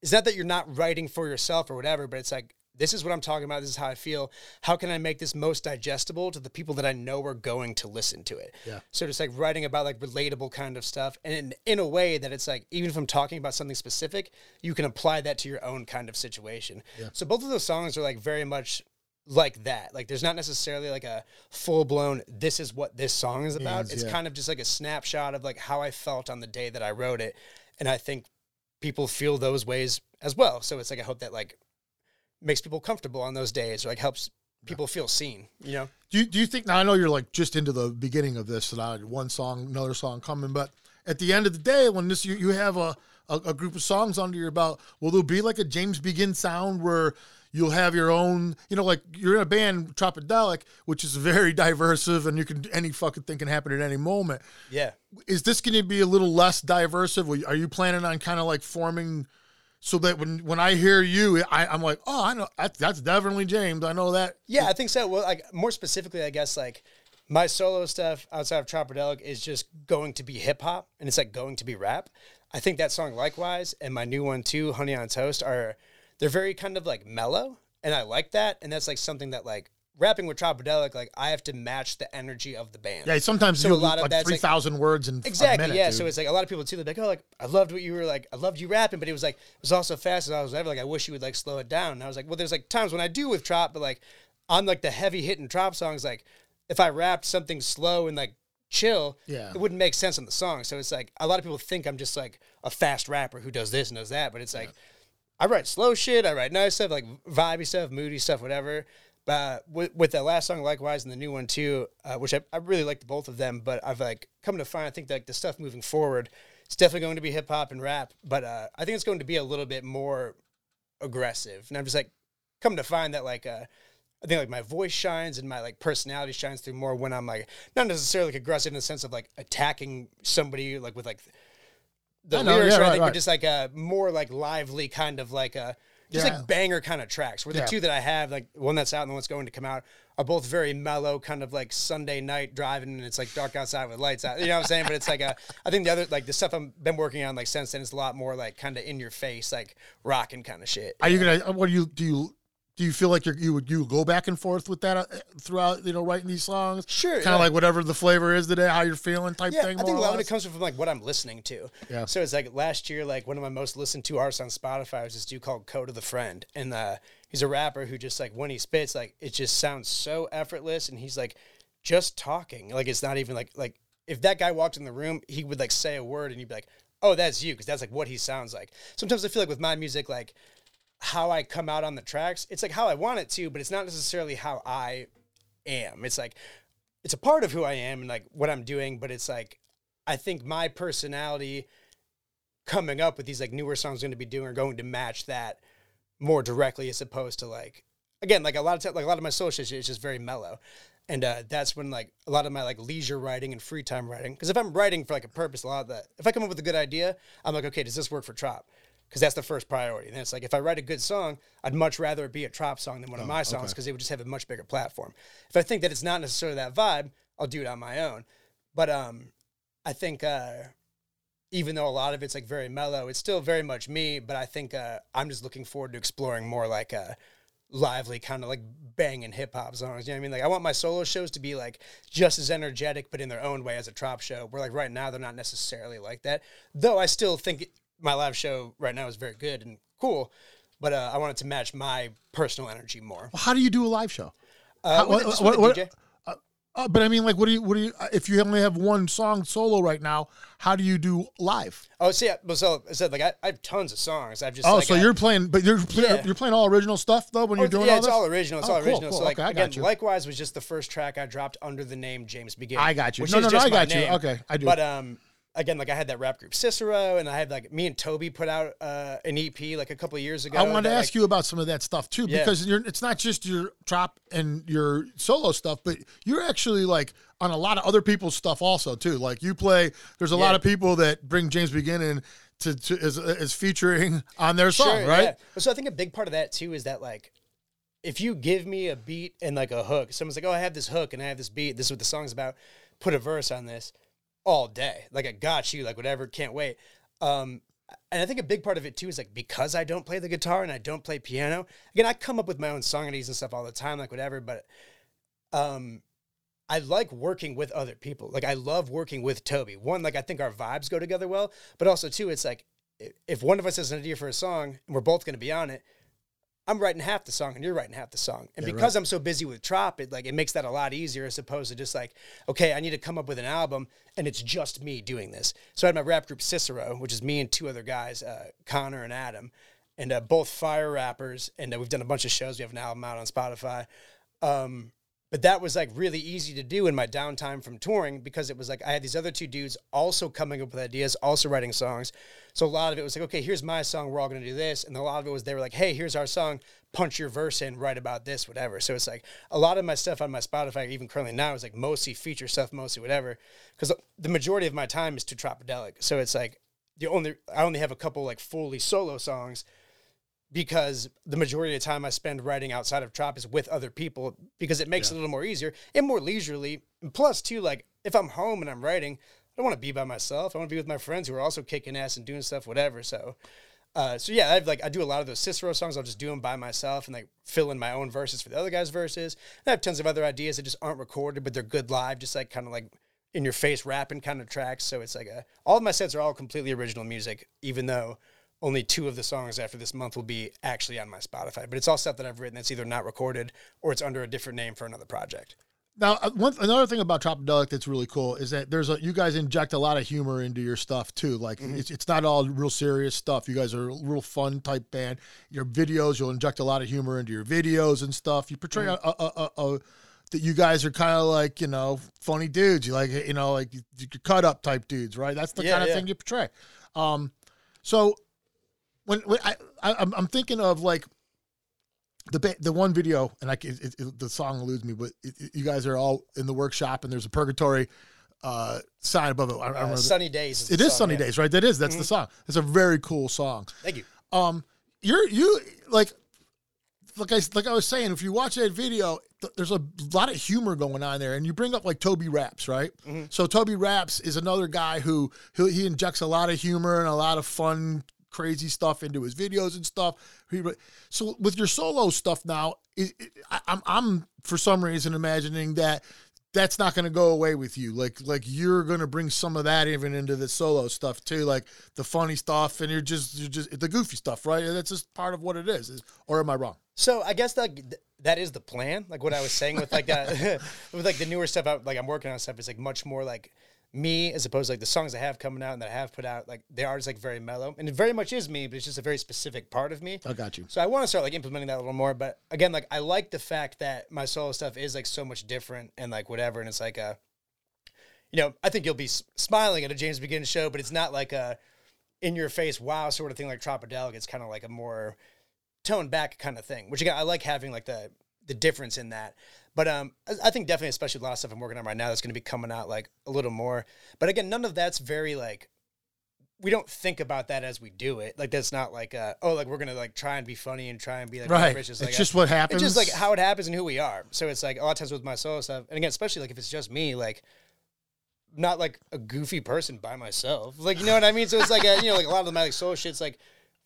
it's not that you're not writing for yourself or whatever, but it's like this is what I'm talking about. This is how I feel. How can I make this most digestible to the people that I know are going to listen to it? Yeah. So just like writing about like relatable kind of stuff, and in, in a way that it's like even if I'm talking about something specific, you can apply that to your own kind of situation. Yeah. So both of those songs are like very much like that. Like there's not necessarily like a full blown this is what this song is about. It's yeah. kind of just like a snapshot of like how I felt on the day that I wrote it. And I think people feel those ways as well. So it's like I hope that like makes people comfortable on those days or like helps people feel seen, you know? Do you, do you think now I know you're like just into the beginning of this and I one song, another song coming, but at the end of the day, when this you, you have a, a, a group of songs under your belt, will there be like a James Begin sound where you'll have your own, you know, like you're in a band, Tropidelic, which is very diversive and you can any fucking thing can happen at any moment. Yeah. Is this going to be a little less diversive? Are you planning on kind of like forming so that when when I hear you, I, I'm like, oh, I know that's, that's definitely James. I know that. Yeah, I think so. Well, like more specifically, I guess like my solo stuff outside of Tropidelic is just going to be hip hop, and it's like going to be rap. I think that song likewise, and my new one too, Honey on Toast, are they're very kind of like mellow, and I like that, and that's like something that like rapping with Tropidelic, like I have to match the energy of the band. Yeah, sometimes So a lot of like that's, three like- words in Exactly. Minute, yeah. dude. So it's like a lot of people too. They're like, oh, like I loved what you were like. I loved you rapping, but it was like it was also fast as I was ever. Like I wish you would like slow it down. And I was like, well, there's like times when I do with Trop, but like on like the heavy hitting Trop songs, like if I rapped something slow and like chill, Yeah. it wouldn't make sense on the song. So it's like a lot of people think I'm just like a fast rapper who does this and does that, but it's like I write slow shit, I write nice stuff, like vibey stuff, moody stuff, whatever. But with, with that last song, likewise, and the new one too, uh, which I, I really liked both of them. But I've like come to find, I think like the stuff moving forward, it's definitely going to be hip hop and rap. But uh, I think it's going to be a little bit more aggressive. And I'm just like come to find that like uh, I think like my voice shines and my like personality shines through more when I'm like not necessarily like aggressive in the sense of like attacking somebody like with like the I know, lyrics yeah, or right, anything, right. but just like a more like lively kind of like a just Yeah. like banger kind of tracks. Where the Yeah. two that I have, like one that's out and the one's going to come out, are both very mellow, kind of like Sunday night driving and it's like dark outside with lights out. You know what I'm saying? But it's like a I think the other like the stuff I've been working on like since then is a lot more like kind of in your face, like rocking kind of shit. Are you gonna? What do you do? You do you feel like you're, you would you go back and forth with that uh, throughout? You know, writing these songs. Sure, Kind yeah. of like whatever the flavor is today, how you're feeling, type Yeah, thing. I think a lot of it comes from like what I'm listening to. Yeah. So it's like last year, like one of my most listened to artists on Spotify was this dude called Kota the Friend, and uh, he's a rapper who just like when he spits, like it just sounds so effortless, and he's like just talking, like it's not even like like if that guy walked in the room, he would like say a word, and you'd be like, oh, that's you, because that's like what he sounds like. Sometimes I feel like with my music, like how I come out on the tracks, it's like how I want it to, but it's not necessarily how I am. It's like it's a part of who I am and like what I'm doing, but it's like I think my personality coming up with these like newer songs I'm going to be doing are going to match that more directly as opposed to like again like a lot of like a lot of my social shit is just very mellow. And uh, that's when like a lot of my like leisure writing and free time writing. Because if I'm writing for like a purpose, a lot of that. If I come up with a good idea, I'm like, okay, does this work for Trop? Because that's the first priority. And it's like if I write a good song, I'd much rather it be a Trop song than one of my songs because they would just have a much bigger platform. If I think that it's not necessarily that vibe, I'll do it on my own. But um, I think uh, even though a lot of it's like very mellow, it's still very much me. But I think uh, I'm just looking forward to exploring more like a lively kind of like banging hip hop songs. You know what I mean? Like I want my solo shows to be like just as energetic, but in their own way as a Trop show. Where like right now they're not necessarily like that. Though I still think my live show right now is very good and cool. But uh, I want it to match my personal energy more. Well, how do you do a live show? Uh, How- with, what- what- what- DJ. Uh, but I mean, like, what do you, what do you, uh, if you only have one song solo right now, how do you do live? Oh, see, I- well, so I said like I, I have tons of songs. I've just Oh, like, so uh, you're playing, but you're play, Yeah. you're playing all original stuff though when Oh, you're doing yeah, all it's this? all original. It's Oh, all cool, original. cool. So like Okay, I again, got you. likewise was just the first track I dropped under the name James Begin. I got you. No, no, no, I got you. Okay, I do. But um, again, like I had that rap group Cicero, and I had like me and Toby put out uh, an EP like a couple of years ago. I wanted to ask like, you about some of that stuff too, Yeah. because you're, it's not just your Trop and your solo stuff, but you're actually like on a lot of other people's stuff also too. Like you play, there's a lot of people that bring James Begin to, to as, as featuring on their song, right? yeah. So I think a big part of that too is that like if you give me a beat and like a hook, someone's like, "Oh, I have this hook and I have this beat. This is what the song's about. Put a verse on this all day. Like I got you. Like whatever. Can't wait." Um, and I think a big part of it too is like because I don't play the guitar and I don't play piano. Again, I come up with my own song ideas and stuff all the time, like whatever. But um, I like working with other people. Like I love working with Toby. One, like I think our vibes go together well, but also two, it's like if one of us has an idea for a song and we're both going to be on it, I'm writing half the song and you're writing half the song. And because I'm so busy with Trop, it like it makes that a lot easier as opposed to just like, okay, I need to come up with an album and it's just me doing this. So I had my rap group Cicero, which is me and two other guys, uh, Connor and Adam, and uh, both fire rappers. And uh, we've done a bunch of shows. We have an album out on Spotify. Um, but that was like really easy to do in my downtime from touring because it was like I had these other two dudes also coming up with ideas, also writing songs. So a lot of it was like, okay, here's my song, we're all gonna do this. And a lot of it was they were like, hey, here's our song, punch your verse in, write about this, whatever. So it's like a lot of my stuff on my Spotify, even currently now, is like mostly feature stuff, mostly whatever. Because the majority of my time is to Tropidelic. So it's like the only I only have a couple like fully solo songs because the majority of the time I spend writing outside of Trop is with other people because it makes it a little more easier and more leisurely. And plus, too, like if I'm home and I'm writing, I don't want to be by myself. I want to be with my friends who are also kicking ass and doing stuff, whatever. So, uh, so yeah, I've like I do a lot of those Cicero songs. I'll just do them by myself and like fill in my own verses for the other guys' verses. And I have tons of other ideas that just aren't recorded, but they're good live, just like kind of like in your face rapping kind of tracks. So it's like a all of my sets are all completely original music, even though only two of the songs after this month will be actually on my Spotify. But it's all stuff that I've written that's either not recorded or it's under a different name for another project. Now, uh, one another thing about Tropidelic that's really cool is that there's a you guys inject a lot of humor into your stuff too. Like it's, it's not all real serious stuff. You guys are a real fun type band. Your videos, you'll inject a lot of humor into your videos and stuff. You portray a, a, a, a that you guys are kind of like you know funny dudes. You like you know like you cut up type dudes, right? That's the Yeah, kind of yeah. thing you portray. Um, so when, when I, I I'm, I'm thinking of like the ba- the one video, and I it, it, the song eludes me, but it, you guys are all in the workshop, and there's a purgatory uh, sign above it. I, I Uh, Sunny Days. Is it is song, Sunny yeah. Mm-hmm. Days, right? That is that's the song. It's a very cool song. Thank you. Um, you're you like like I like I was saying, if you watch that video, th- there's a lot of humor going on there, and you bring up like Toby Raps, right? Mm-hmm. So Toby Raps is another guy who he, he injects a lot of humor and a lot of fun, crazy stuff into his videos and stuff. So with your solo stuff now, I'm I'm for some reason imagining that that's not going to go away with you. Like like you're going to bring some of that even into the solo stuff too, like the funny stuff, and you're just you're just the goofy stuff, right? That's just part of what it is. Is- Or am I wrong? So I guess that that is the plan. Like what I was saying with like that, with like the newer stuff. I, like I'm working on stuff. Is like much more like me as opposed to like the songs I have coming out and that I have put out. Like they are just like very mellow, and it very much is me, but it's just a very specific part of me. I got you. So I want to start like implementing that a little more. But again, like I like the fact that my solo stuff is like so much different and like whatever. And it's like a, you know, I think you'll be s- smiling at a James Begin show, but it's not like a in your face wow sort of thing like Tropidelic. It's kind of like a more toned back kind of thing. Which again, I like having like the the difference in that. But um, I- think definitely, especially a lot of stuff I'm working on right now, that's going to be coming out like a little more. But again, none of that's very like we don't think about that as we do it. Like that's not like uh oh like we're gonna like try and be funny and try and be like Right. whatever. It's just like just a- what happens. It's just like how it happens and who we are. So it's like a lot of times with my solo stuff, and again, especially like if it's just me, like not like a goofy person by myself. Like you know what I mean? So it's like a, you know like a lot of the my like solo shit's like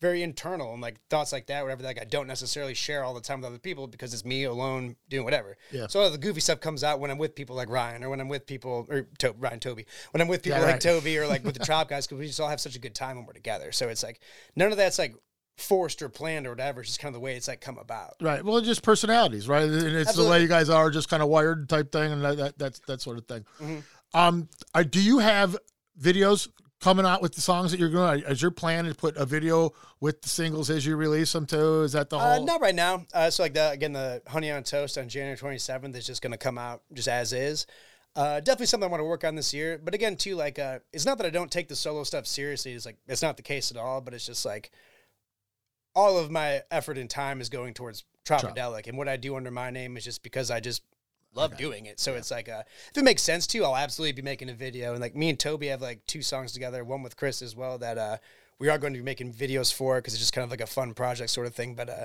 very internal and like thoughts like that, whatever. Like I don't necessarily share all the time with other people because it's me alone doing whatever. Yeah. So all the goofy stuff comes out when I'm with people like Ryan or when I'm with people or to- Ryan Toby when I'm with people Yeah, like right. Toby or like with the Trop guys because we just all have such a good time when we're together. So it's like none of that's like forced or planned or whatever. It's just kind of the way it's like come about. Right. Well, just personalities, right? And it's the way you guys are, just kind of wired type thing, and that, that that's that sort of thing. Mm-hmm. Um, are, do you have videos coming out with the songs that you're going? to Is your plan to put a video with the singles as you release them too? Is that the Uh, whole? not right now. Uh, so like the again the Honey on Toast on January 27th is just going to come out just as is. Uh, definitely something I want to work on this year. But again, too, like uh, it's not that I don't take the solo stuff seriously. It's like it's not the case at all. But it's just like all of my effort and time is going towards Tropidelic, and what I do under my name is just because I just love doing it. So it's like uh, if it makes sense to, you, I'll absolutely be making a video. And like me and Toby have like two songs together, one with Chris as well that uh, we are going to be making videos for because it's just kind of like a fun project sort of thing. But uh,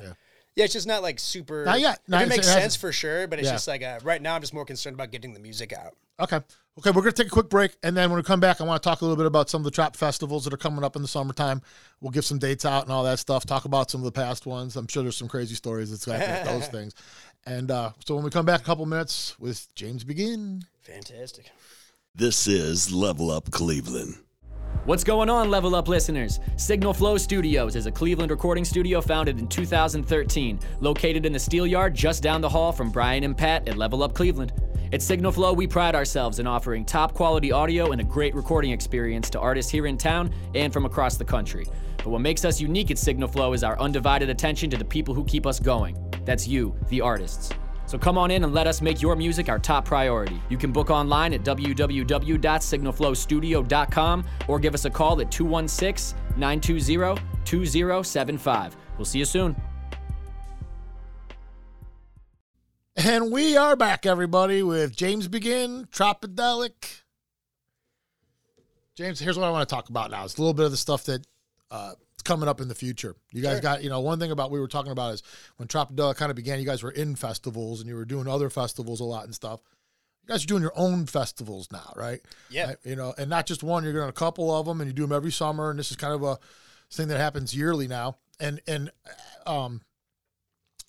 yeah. it's just not like super. Not yet. If Not- it makes it sense for sure, but it's Yeah. just like uh, right now I'm just more concerned about getting the music out. Okay. Okay, we're going to take a quick break. And then when we come back, I want to talk a little bit about some of the Trop festivals that are coming up in the summertime. We'll give some dates out and all that stuff, talk about some of the past ones. I'm sure there's some crazy stories that's happened with those things. And uh, so when we come back, a couple minutes with James Begin. Fantastic. This is Level Up Cleveland. What's going on, Level Up listeners? Signal Flow Studios is a Cleveland recording studio founded in 2013, located in the Steel Yard just down the hall from Brian and Pat at Level Up Cleveland. At Signal Flow, we pride ourselves in offering top quality audio and a great recording experience to artists here in town and from across the country. But what makes us unique at Signal Flow is our undivided attention to the people who keep us going. That's you, the artists. So come on in and let us make your music our top priority. You can book online at www.signalflowstudio.com or give us a call at 216 920 2075. We'll see you soon. And we are back, everybody, with James Begin, Tropidelic. James, here's what I want to talk about now. It's a little bit of the stuff that uh, coming up in the future. You guys got, you know, one thing about we were talking about is when Tropidelic kind of began, you guys were in festivals and you were doing other festivals a lot and stuff. You guys are doing your own festivals now, right? Yeah. Right? You know, and not just one. You're doing a couple of them, and you do them every summer. And this is kind of a thing that happens yearly now. And and um,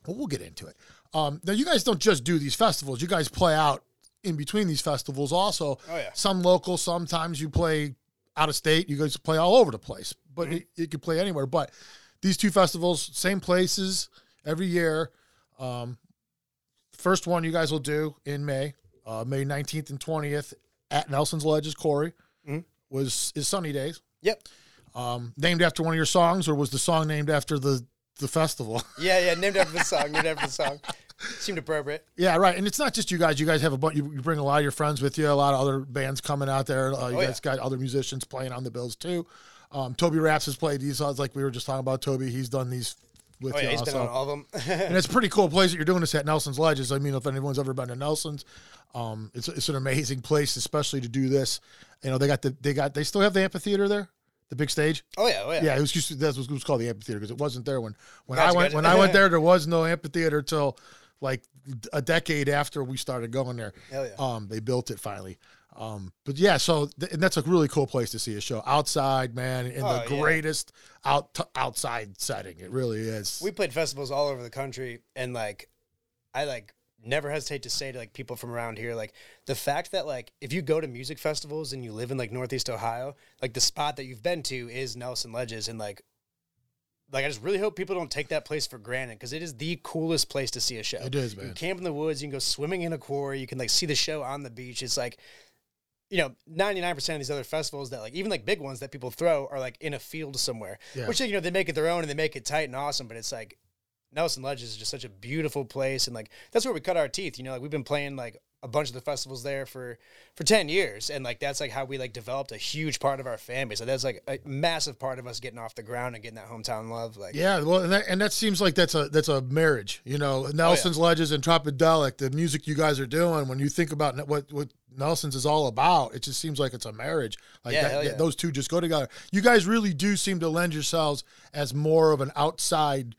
well, we'll get into it. Um, now you guys don't just do these festivals. You guys play out in between these festivals also. Oh, yeah. Some local. Sometimes you play out of state. You guys play all over the place, but it, you could play anywhere. But these two festivals, same places every year. Um, first one you guys will do in May, uh, May nineteenth and twentieth at Nelson's Ledges Quarry. Was is Sunny Days Yep. um, named after one of your songs, or was the song named after the the festival? Yeah, yeah. Named after the song. Named after the song. Seemed appropriate. yeah, right. And it's not just you guys. You guys have a bunch. You, you bring a lot of your friends with you. A lot of other bands coming out there. Uh, you Oh, guys got other musicians playing on the bills too. Um, Toby Raps has played these. songs like we were just talking about. Toby, he's done these with Oh yeah, he's been also. on all of them. and it's a pretty cool place that you're doing this at Nelson's Ledges. I mean, if anyone's ever been to Nelson's, um, it's it's an amazing place, especially to do this. You know, they got the they got they still have the amphitheater there, the big stage. oh yeah, oh yeah. Yeah, it was to, that's what it was called the amphitheater because it wasn't there when when Gotcha, I went gotcha. when I went there. There was no amphitheater till like a decade after we started going there. Hell yeah. Um, they built it finally. Um, but yeah, so th- and that's a really cool place to see a show outside, man, in Oh, the yeah. greatest out outside setting. It really is. we played festivals all over the country and like i like never hesitate to say to like people from around here like the fact that like if you go to music festivals and you live in like northeast ohio like the spot that you've been to is nelson ledges and like like I just really hope people don't take that place for granted because it is the coolest place to see a show. It is, You man. can camp in the woods. You can go swimming in a quarry. You can like see the show on the beach. It's like, you know, ninety nine percent of these other festivals that like even like big ones that people throw are like in a field somewhere, Yeah. which you know they make it their own and they make it tight and awesome. But it's like Nelson Ledges is just such a beautiful place, and like that's where we cut our teeth. You know, like we've been playing like a bunch of the festivals there for for ten years, and like that's like how we like developed a huge part of our family. So that's like a massive part of us getting off the ground and getting that hometown love. Like, Yeah, well, and that, and that seems like that's a that's a marriage. You know, Oh, Nelson's Ledges and Tropidelic, the music you guys are doing. When you think about what what Nelson's is all about, it just seems like it's a marriage. Like Yeah, that, yeah. those two just go together. You guys really do seem to lend yourselves as more of an outside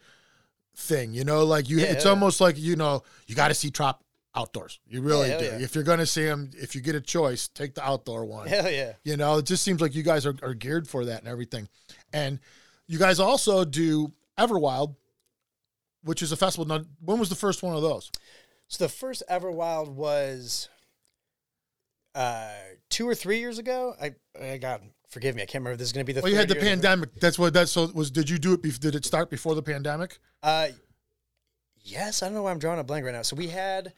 thing. You know, like you, Yeah, it's yeah. almost like you know you got to see Trop outdoors. You really hell do. yeah. If you're gonna see them, if you get a choice, take the outdoor one. hell yeah. You know, it just seems like you guys are, are geared for that and everything. And you guys also do Everwild, which is a festival. Now, when was the first one of those? So the first Everwild was uh two or three years ago. I, I God forgive me, I can't remember. if This is going to be the. Well, you had the pandemic. That's what that's so was. Did you do it? Did it start before the pandemic? Uh, yes, I don't know why I'm drawing a blank right now. So we had.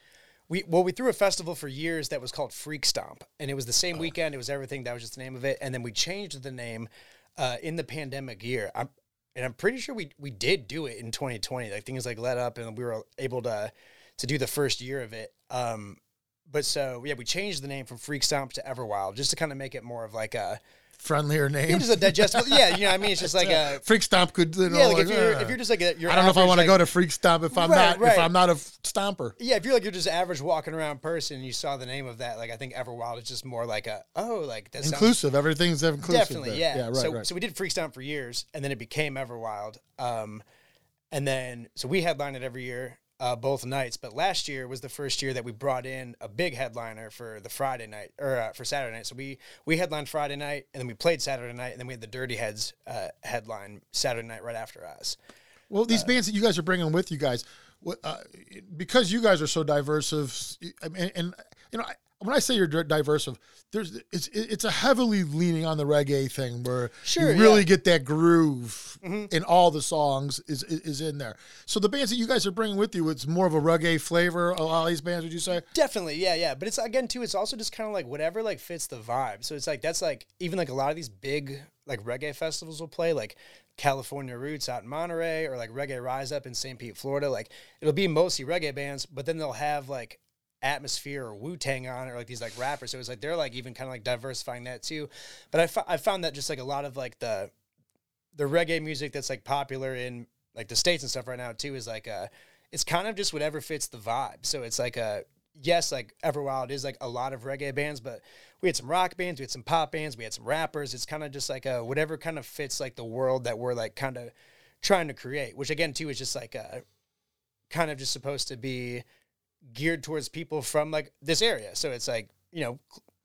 We, well, we threw a festival for years that was called Freak Stomp, and it was the Oh. same weekend. It was everything. That was just the name of it. And then we changed the name uh, in the pandemic year. I'm, and I'm pretty sure we we did do it in 2020. Like things like let up, and we were able to to do the first year of it. Um, but so yeah, we changed the name from Freak Stomp to Everwild just to kind of make it more of like a Friendlier name. yeah, just a digestible. yeah, you know, what I mean, it's just like a Freak Stomp could. You know, yeah, like if you're if you're just like a, you're I don't know if I want to like- go to Freak Stomp if I'm Right, not right. if I'm not a stomper. Yeah, if you're like you're just average walking around person and you saw the name of that, like I think Everwild is just more like a oh like that sounds Inclusive. Everything's inclusive. definitely there. yeah. Yeah. Right. so right. so we did Freak Stomp for years, and then it became Everwild. Um, and then so we headline it every year, uh, both nights. But last year was the first year that we brought in a big headliner for the Friday night or uh, for Saturday night. So we we headlined Friday night, and then we played Saturday night, and then we had the Dirty Heads uh, headline Saturday night right after us. Well, Uh, these bands that you guys are bringing with you guys, uh, because you guys are so diverse of, I mean, and you know, I- when I say you're diverse of, there's it's it's a heavily leaning on the reggae thing where Sure, you really yeah. Mm-hmm. get that groove in all the songs is, is is in there. So the bands that you guys are bringing with you, it's more of a reggae flavor. A lot of these bands, would you say? Definitely, yeah, yeah. But it's again too. It's also just kind of like whatever like fits the vibe. So it's like that's like even like a lot of these big like reggae festivals will play like California Roots out in Monterey or like Reggae Rise Up in St. Pete, Florida. Like it'll be mostly reggae bands, but then they'll have like Atmosphere or Wu Tang on it or like these like rappers. So it's like they're like even kind of like diversifying that too. But I I found that just like a lot of like the the reggae music that's like popular in like the states and stuff right now too is like uh it's kind of just whatever fits the vibe. So it's like a yes, like Everwild is like a lot of reggae bands, but we had some rock bands, we had some pop bands, we had some rappers. It's kind of just like a whatever kind of fits like the world that we're like kind of trying to create, which again too is just like a kind of just supposed to be geared towards people from like this area. So it's like, you know,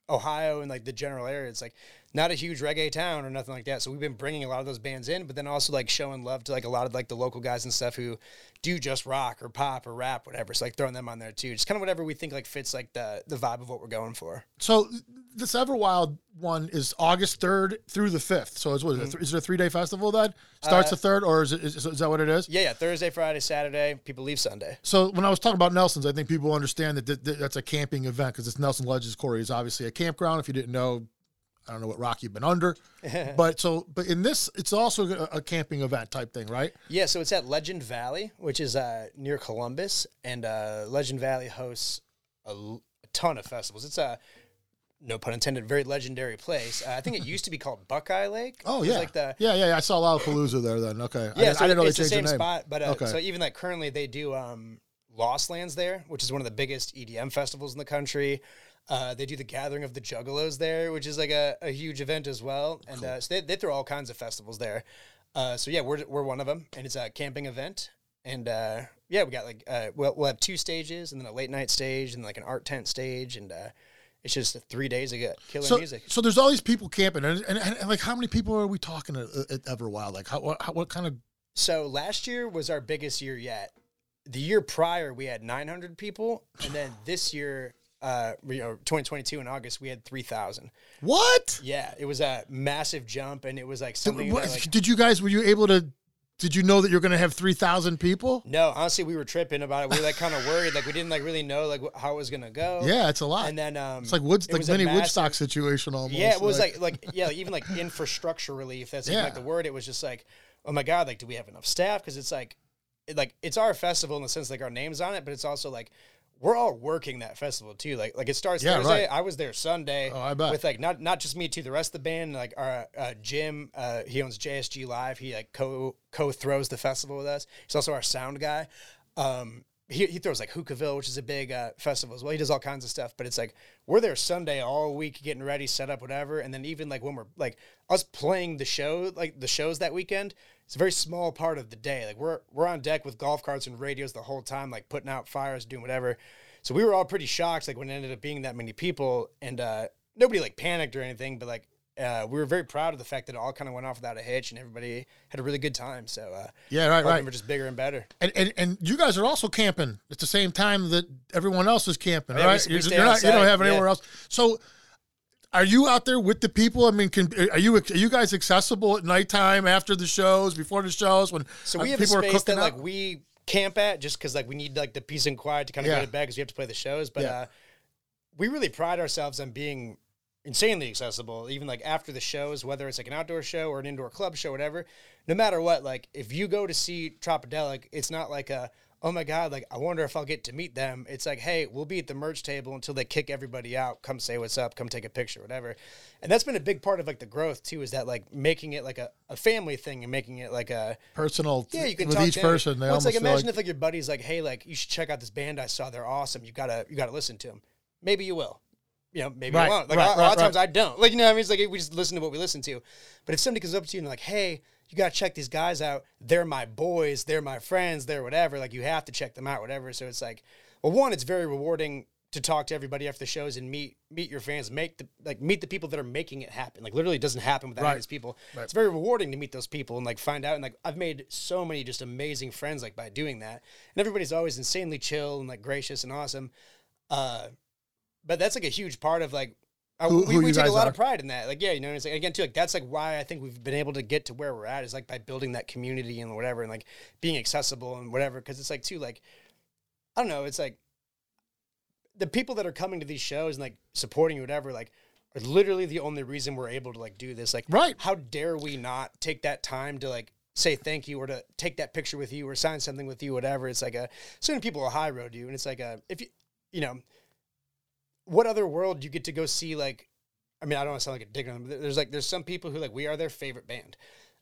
Ohio and like the general area. It's like not a huge reggae town or nothing like that. So we've been bringing a lot of those bands in, but then also like showing love to like a lot of like the local guys and stuff who do just rock or pop or rap, whatever. So like throwing them on there too. Just kind of whatever we think like fits like the the vibe of what we're going for. So this Everwild one is August third through the fifth. So it's what is, Mm-hmm. it, is it a three day festival that starts the third, or is it is, is that what it is? Uh, Yeah, yeah. Thursday, Friday, Saturday. People leave Sunday. So when I was talking about Nelson's, I think people understand that th- th- that's a camping event because it's Nelson Ledges Quarry is obviously a campground. If you didn't know, I don't know what rock you've been under, but so but in this, it's also a, a camping event type thing, right? Yeah, so it's at Legend Valley, which is uh, near Columbus, and uh, Legend Valley hosts a, l- a ton of festivals. It's a no pun intended, very legendary place. Uh, I think it used to be called Buckeye Lake. Oh yeah, like the yeah, yeah. I saw Lollapalooza there. Then okay, yeah, didn't- so I didn't know they it's the changed same the name. spot. But uh, Okay. so even like currently they do um, Lost Lands there, which is one of the biggest EDM festivals in the country. Uh, they do the Gathering of the Juggalos there, which is like a, a huge event as well. And uh, so they, they throw all kinds of festivals there. Uh, so yeah, we're we're one of them, and it's a camping event. And uh, yeah, we got like uh, we'll, we'll have two stages, and then a late night stage, and like an art tent stage, and uh, it's just three days of killer so, music. so there's all these people camping, and, and, and, like how many people are we talking at, at Everwild? Like how how, what kind of So last year was our biggest year yet. The year prior, we had 900 people, and then this year, uh, you know, 2022 in August, we had 3,000. what? Yeah, it was a massive jump, and it was like something. What- like, did you guys were you able to? Did you know that you're going to have three thousand people? no, honestly, we were tripping about it. We were like kind of worried, like we didn't like really know like how it was gonna go. Yeah, it's a lot. and then um, it's like Woods, it like mini massive- Woodstock situation almost. Yeah, it was like like yeah, even like infrastructure relief. That's Yeah. like the word. It was just like, oh my god, like do we have enough staff? Because it's like, it, like it's our festival in the sense like our names on it, but it's also like we're all working that festival too. Like like it starts Yeah, Thursday. right. I was there Sunday. Oh, I bet. with like not not just me too. The rest of the band, like our uh, Jim, uh, he owns JSG Live. He like co co throws the festival with us. He's also our sound guy. Um, he, he throws like Hookahville, which is a big uh, festival as well. He does all kinds of stuff, but it's like we're there Sunday all week, getting ready, set up, whatever. And then even like when we're like us playing the show, like the shows that weekend, it's a very small part of the day. Like we're we're on deck with golf carts and radios the whole time, like putting out fires, doing whatever. So we were all pretty shocked, like when it ended up being that many people, and uh, nobody like panicked or anything, but like. Uh, we were very proud of the fact that it all kind of went off without a hitch, and everybody had a really good time. So, uh, Yeah, right, right. We're just bigger and better. And, and and you guys are also camping at the same time that everyone else is camping, Yeah, right? we You're- you're not, you don't have yeah. anywhere else. So, are you out there with the people? I mean, can, are you are you guys accessible at nighttime after the shows, before the shows, when So uh, we have a people are space that cooking like we camp at just because like we need like the peace and quiet to kind of Yeah. go to bed because we have to play the shows. But Yeah. uh, we really pride ourselves on being insanely accessible, even like after the shows, whether it's like an outdoor show or an indoor club show, whatever. No matter what, like if you go to see Tropidelic, it's not like a oh my god, like I wonder if I'll get to meet them. It's like hey, we'll be at the merch table until they kick everybody out. Come say what's up. Come take a picture, whatever. And that's been a big part of like the growth too. Is that like making it like a, a family thing and making it like a personal yeah, you can with talk each to person. Well, it's like imagine like, if like your buddy's like, hey, like you should check out this band I saw. They're awesome. You gotta you gotta listen to them. Maybe you will. You know, maybe Right, you won't. Like right, a, lot right, of times. I don't. Like you know, what I mean, it's like we just listen to what we listen to. But if somebody comes up to you and like, hey, you gotta check these guys out. They're my boys. They're my friends. They're whatever. Like you have to check them out. Whatever. So it's like, well, one, it's very rewarding to talk to everybody after the shows and meet meet your fans, make the like meet the people that are making it happen. Like literally, it doesn't happen without Right. these people. It's very rewarding to meet those people and like find out. And like I've made so many just amazing friends like by doing that. And everybody's always insanely chill and like gracious and awesome. Uh, but that's like a huge part of like. Uh, Who- we who we take a lot are. of pride in that. Like, yeah, you know, it's like, again, too, like that's like why I think we've been able to get to where we're at is like by building that community and whatever, and like being accessible and whatever. Because it's like too, like I don't know, it's like the people that are coming to these shows and like supporting you, whatever, like are literally the only reason we're able to like do this. Like, Right. How dare we not take that time to like say thank you or to take that picture with you or sign something with you, whatever. It's like a certain people will high road you, and it's like a if you you know what other world you get to go see like I mean, I don't want to sound like a dick on them, but there's like there's some people who like we are their favorite band.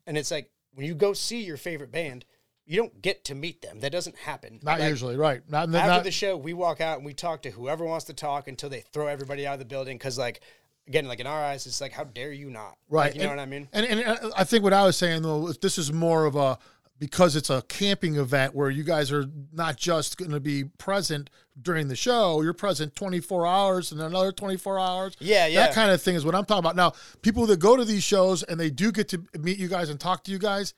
And it's like when you go see your favorite band, you don't get to meet them. That doesn't happen. Not Like, usually, right? Not, not, after the show, we walk out and we talk to whoever wants to talk until they throw everybody out of the building. Because like again, like in our eyes, it's like how dare you not? right. Like, you know what I mean? And, and uh, I think what I was saying though, this is more of a because it's a camping event where you guys are not just going to be present during the show, you're present 24 hours and another 24 hours. Yeah, yeah. That kind of thing is what I'm talking about. Now, people that go to these shows and they do get to meet you guys and talk to you guys,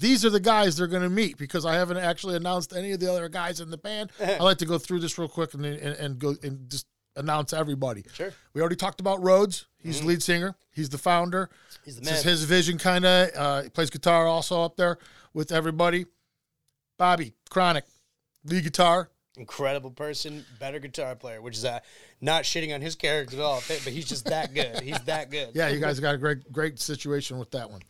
these are the guys they're going to meet because I haven't actually announced any of the other guys in the band. I like to go through this real quick and, and, and go and just announce everybody. Sure. We already talked about Rhodes. He's the lead singer. He's the founder. He's the This is man. his vision, kind of. Uh, he plays guitar also up there with everybody. Bobby Chronic, lead guitar. Incredible person, better guitar player, which is uh, not shitting on his character at all, but he's just that good. He's that good. Yeah, you guys got a great, great situation with that one.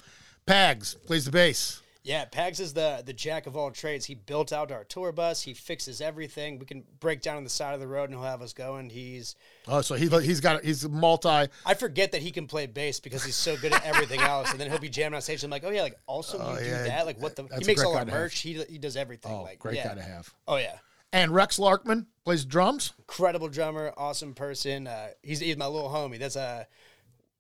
Pags plays the bass. Yeah, Pags is the the jack of all trades. He built out our tour bus. He fixes everything. We can break down on the side of the road and he'll have us going. He's Oh, so he he's got he's multi. I forget that he can play bass because he's so good at everything else. And then he'll be jamming on stage. I'm like, oh yeah, like also you do that. Like what the? He makes all our merch. He he does everything. Oh, like great yeah. guy to have. Oh yeah, And Rex Larkman plays drums. incredible drummer, awesome person. Uh, he's he's my little homie. That's uh,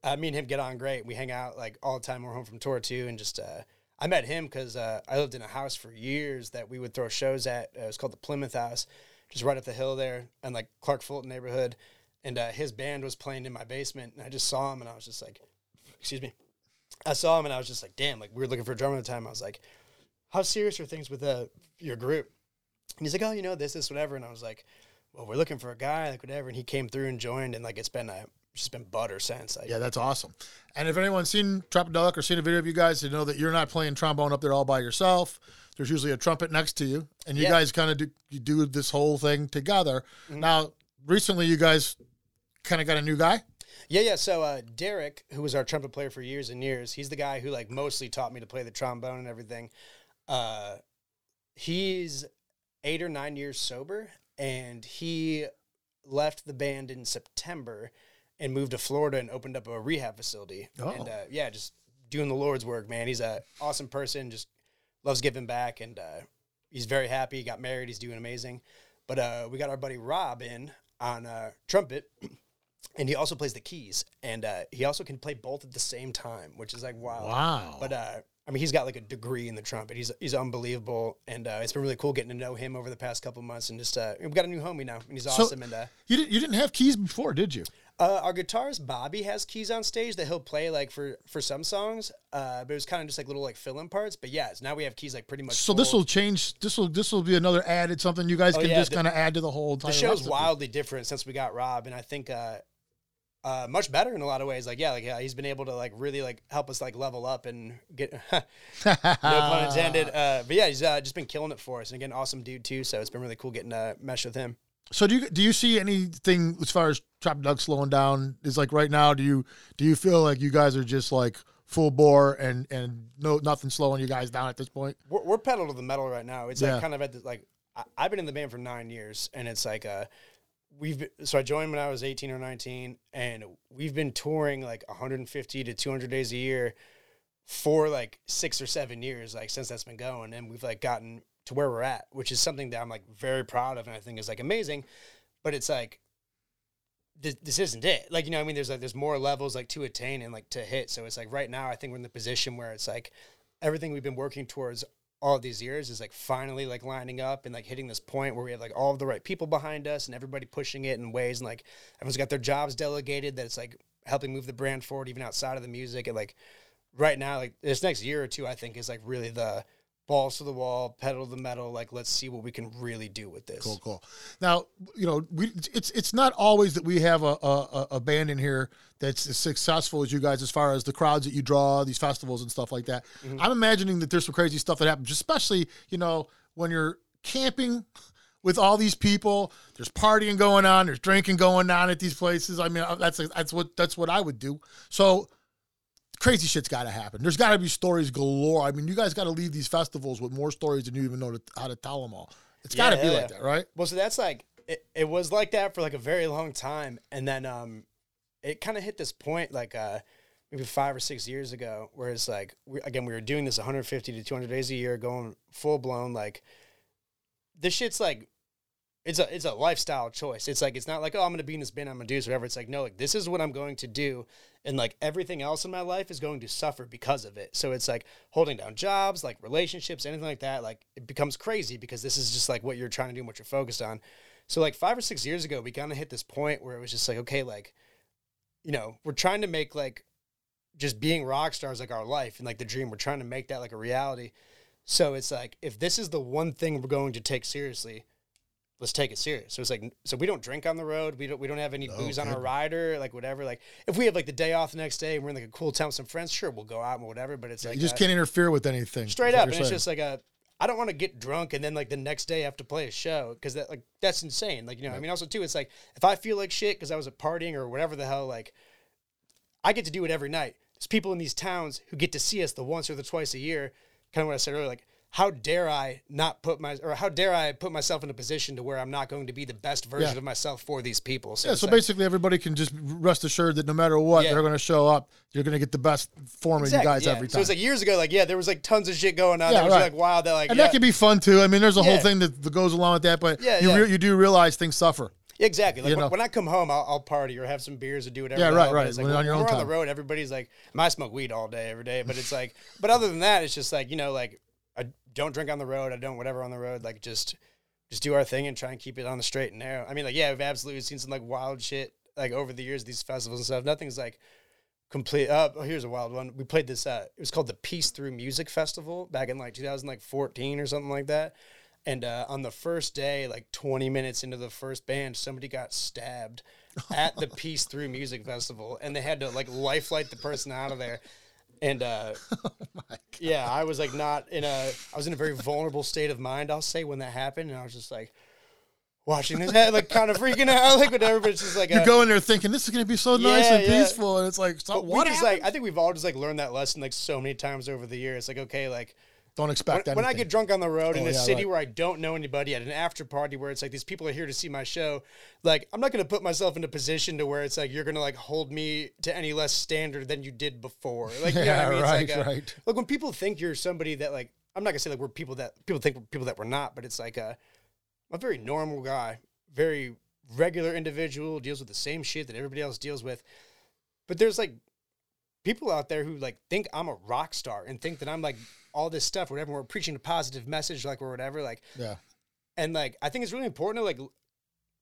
uh, me and him get on great. We hang out like all the time. We're home from tour too, and just uh, I met him because uh, I lived in a house for years that we would throw shows at. Uh, it was called the Plymouth House, just right up the hill there, in like Clark Fulton neighborhood. And uh, his band was playing in my basement, and I just saw him, and I was just like, excuse me, I saw him, and I was just like, damn, like we were looking for a drummer at the time. I was like, how serious are things with uh, your group? And he's like, oh, you know, this, this, whatever. And I was like, well, we're looking for a guy, like whatever. And he came through and joined, and like it's been a, just been butter since. Like, Yeah, that's awesome. And if anyone's seen Tropidelic or seen a video of you guys, they know that you're not playing trombone up there all by yourself. There's usually a trumpet next to you, and you Yeah. guys kind of do you do this whole thing together. Now, recently, you guys kind of got a new guy. Yeah, yeah. So uh, Derek, who was our trumpet player for years and years, he's the guy who like mostly taught me to play the trombone and everything. Uh, he's eight or nine years sober, and he left the band in September and moved to Florida and opened up a rehab facility. Oh. And uh, yeah, just doing the Lord's work, man. He's a awesome person, just loves giving back, and uh, he's very happy. He got married. He's doing amazing. But uh, we got our buddy Rob in on uh, trumpet, and he also plays the keys, and uh, he also can play both at the same time, which is like wow. Wow. But uh, I mean, he's got like a degree in the trumpet. He's he's unbelievable, and uh, it's been really cool getting to know him over the past couple months, and just uh, we got a new homie now, and he's So- awesome. and uh, You didn't you didn't have keys before, did you? uh, our guitarist Bobby has keys on stage that he'll play like for for some songs, uh, but it was kind of just like little like fill in parts. But yeah, now we have keys like pretty much. So this will change. This will this will be another added something you guys Oh, can yeah, just kind of add to the whole. The show's recipe. wildly different since we got Rob, and I think uh, much better in a lot of ways. Like yeah, like yeah, he's been able to like really like help us like level up and get no pun intended. Uh, but yeah, he's uh, just been killing it for us, and again, awesome dude too. So it's been really cool getting to mesh with him. So do you do you see anything as far as Trap Duck slowing down? Is like right now? Do you do you feel like you guys are just like full bore and and no nothing slowing you guys down at this point? We're, we're pedal to the metal right now. It's Yeah. like kind of at the like I, I've been in the band for nine years, and it's like uh we've been, so I joined when I was eighteen or nineteen, and we've been touring like 150 to 200 days a year for like six or seven years, like since that's been going, and we've like gotten to where we're at, which is something that I'm like very proud of, and I think is like amazing. But it's like this, this isn't it. Like you know, I mean, there's like there's more levels like to attain and like to hit. So it's like right now, I think we're in the position where it's like everything we've been working towards all these years is like finally like lining up and like hitting this point where we have like all of the right people behind us and everybody pushing it in ways and like everyone's got their jobs delegated that it's like helping move the brand forward even outside of the music. And like right now like this next year or two I think is like really the balls to the wall pedal to the metal like let's see what we can really do with this Cool, cool. Now, you know, we it's it's not always that we have a, a, a band in here that's as successful as you guys as far as the crowds that you draw, these festivals and stuff like that. I'm imagining that there's some crazy stuff that happens, especially, you know, when you're camping with all these people, there's partying going on, there's drinking going on at these places. I mean, uh, that's that's what that's what I would do. So crazy shit's got to happen. There's got to be stories galore. I mean, you guys got to leave these festivals with more stories than you even know to, how to tell them all. It's got to Yeah, be yeah, like that, right? Well, so that's like it, it was like that for like a very long time, and then um, it kind of hit this point like uh, maybe five or six years ago, where it's like we, again we were doing this 150 to 200 days a year, going full blown like this shit's like it's a it's a lifestyle choice. It's like it's not like oh I'm gonna be in this band, I'm gonna do this whatever. It's like no, like this is what I'm going to do, and like everything else in my life is going to suffer because of it. So it's like holding down jobs, like relationships, anything like that. Like it becomes crazy because this is just like what you're trying to do and what you're focused on. So like five or six years ago, we kind of hit this point where it was just like okay, like you know we're trying to make like just being rock stars like our life and like the dream. We're trying to make that like a reality. So it's like if this is the one thing we're going to take seriously let's take it serious. So it's like, so we don't drink on the road. We don't, we don't have any booze on our rider, like whatever. Like if we have like the day off the next day and we're in like a cool town with some friends, sure, we'll go out and whatever. But it's like you just uh, can't interfere with anything. straight up. And it's just like a, I don't want to get drunk and then like the next day have to play a show because that like that's insane. Like you know, I mean, also too, it's like if I feel like shit because I was at partying or whatever the hell, like I get to do it every night. There's people in these towns who get to see us the once or the twice a year. Kind of what I said earlier, like how dare I not put my or how dare I put myself in a position to where I'm not going to be the best version Yeah. of myself for these people. So yeah, so like- basically everybody can just rest assured that no matter what, Yeah. they're going to show up. You're going to get the best form of you guys yeah. every time. So time. it's like years ago, like yeah, there was like tons of shit going on. Yeah, that was right. like wow, that like and that can be fun too. I mean, there's a whole thing that, that goes along with that, but Yeah, you yeah. re- you do realize things suffer. Exactly. Like You when, know? when I come home, I'll, I'll party or have some beers or do whatever. Yeah, right, right. It's like, When when, on we're on the road, everybody's like, I smoke weed all day, every day. But it's like, but other than that, it's just like you know, like don't drink on the road. I don't whatever on the road. Like just just do our thing and try and keep it on the straight and narrow. I mean, like yeah, we've absolutely seen some like wild shit like over the years, these festivals and stuff. Nothing's like complete. Uh, oh, here's a wild one. We played this. Uh, it was called the Peace Through Music Festival back in like 2014 or something like that. And uh, on the first day, like 20 minutes into the first band, somebody got stabbed at the Peace Through Music Festival, and they had to like lifelike the person out of there. And uh, yeah, I was like not in a. I was in a very vulnerable state of mind. I'll say when that happened, and I was just like watching this, head, like kind of freaking out, like whatever. But it's just like You uh, go in there thinking this is going to be so nice Yeah, and yeah. peaceful, and it's like, what? just happened? like I think we've all just like learned that lesson like so many times over the years. Like okay, like Don't when, expect when I get drunk on the road in Oh, a yeah, city right. where I don't know anybody at an after party where it's like these people are here to see my show, like I'm not gonna put myself in a position to where it's like you're gonna like hold me to any less standard than you did before. Like you know what Yeah, I mean? right, like, uh, right. Like when people think you're somebody that like I'm not gonna say like we're people that people think we're people that we're not, but it's like a a very normal guy, very regular individual, deals with the same shit that everybody else deals with. But there's like people out there who like think I'm a rock star and think that I'm like all this stuff, whatever. We're preaching a positive message, like or whatever, like, yeah. and like I think it's really important to like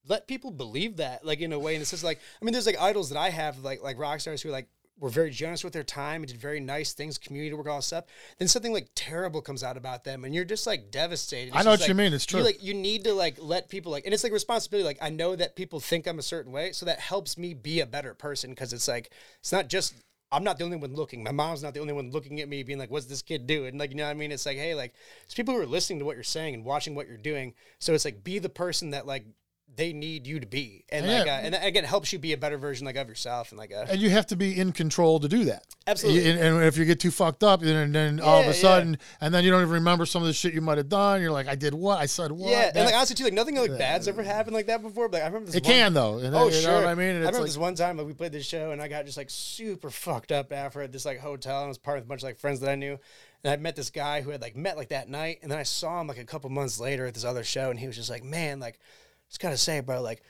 let people believe that, like in a way. And it's just like I mean, there's like idols that I have, like like rock stars who like were very generous with their time and did very nice things, community work, all that stuff. Then something like terrible comes out about them, and you're just like devastated. I know what you mean. It's true. Like you need to like let people like, and it's like responsibility. Like I know that people think I'm a certain way, so that helps me be a better person because it's like it's not just I'm not the only one looking. My mom's not the only one looking at me, being like, "What's this kid doing?" Like you know what I mean? It's like, hey, like it's people who are listening to what you're saying and watching what you're doing. So it's like be the person that like they need you to be, and like, uh, and again, it helps you be a better version like of yourself, and like, uh, and you have to be in control to do that. Absolutely. And, and if you get too fucked up, then, then all of Yeah, a yeah. sudden, and then you don't even remember some of the shit you might have done. You're like, I did what? I said what? yeah, and That- like honestly too, like nothing like bad's ever happened like that before. But like, I remember this. it one- can though. And Oh you sure, know what I mean. And I it's remember like, this one time like we played this show and I got just like super fucked up after at this like hotel and I was part of a bunch of like friends that I knew and I met this guy who had like met like that night and then I saw him like a couple months later at this other show and he was just like man like just gotta say bro like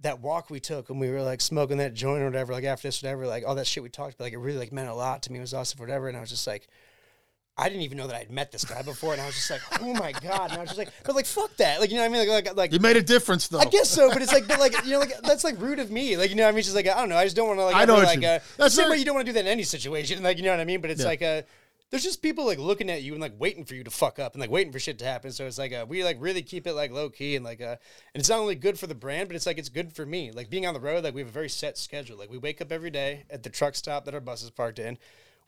that walk we took when we were like smoking that joint or whatever like after this whatever like all that shit we talked about like it really like meant a lot to me it was awesome whatever and I was just like I didn't even know that I'd met this guy before, and I was just like, "Oh my god!" And I was just like, "But like, fuck that!" Like, you know what I mean? Like, like, like you made a difference though. I guess so, but it's like, but like, you know, like that's like rude of me. Like, you know, what I mean, just like I don't know. I just don't want to like. I know ever, like, you- uh, That's the same very- way you don't want to do that in any situation. Like, you know what I mean? But it's Yeah. like, uh, there's just people like looking at you and like waiting for you to fuck up and like waiting for shit to happen. So it's like, uh, we like really keep it like low key and like, uh, and it's not only good for the brand, but it's like it's good for me. Like being on the road, like we have a very set schedule. Like we wake up every day at the truck stop that our bus is parked in.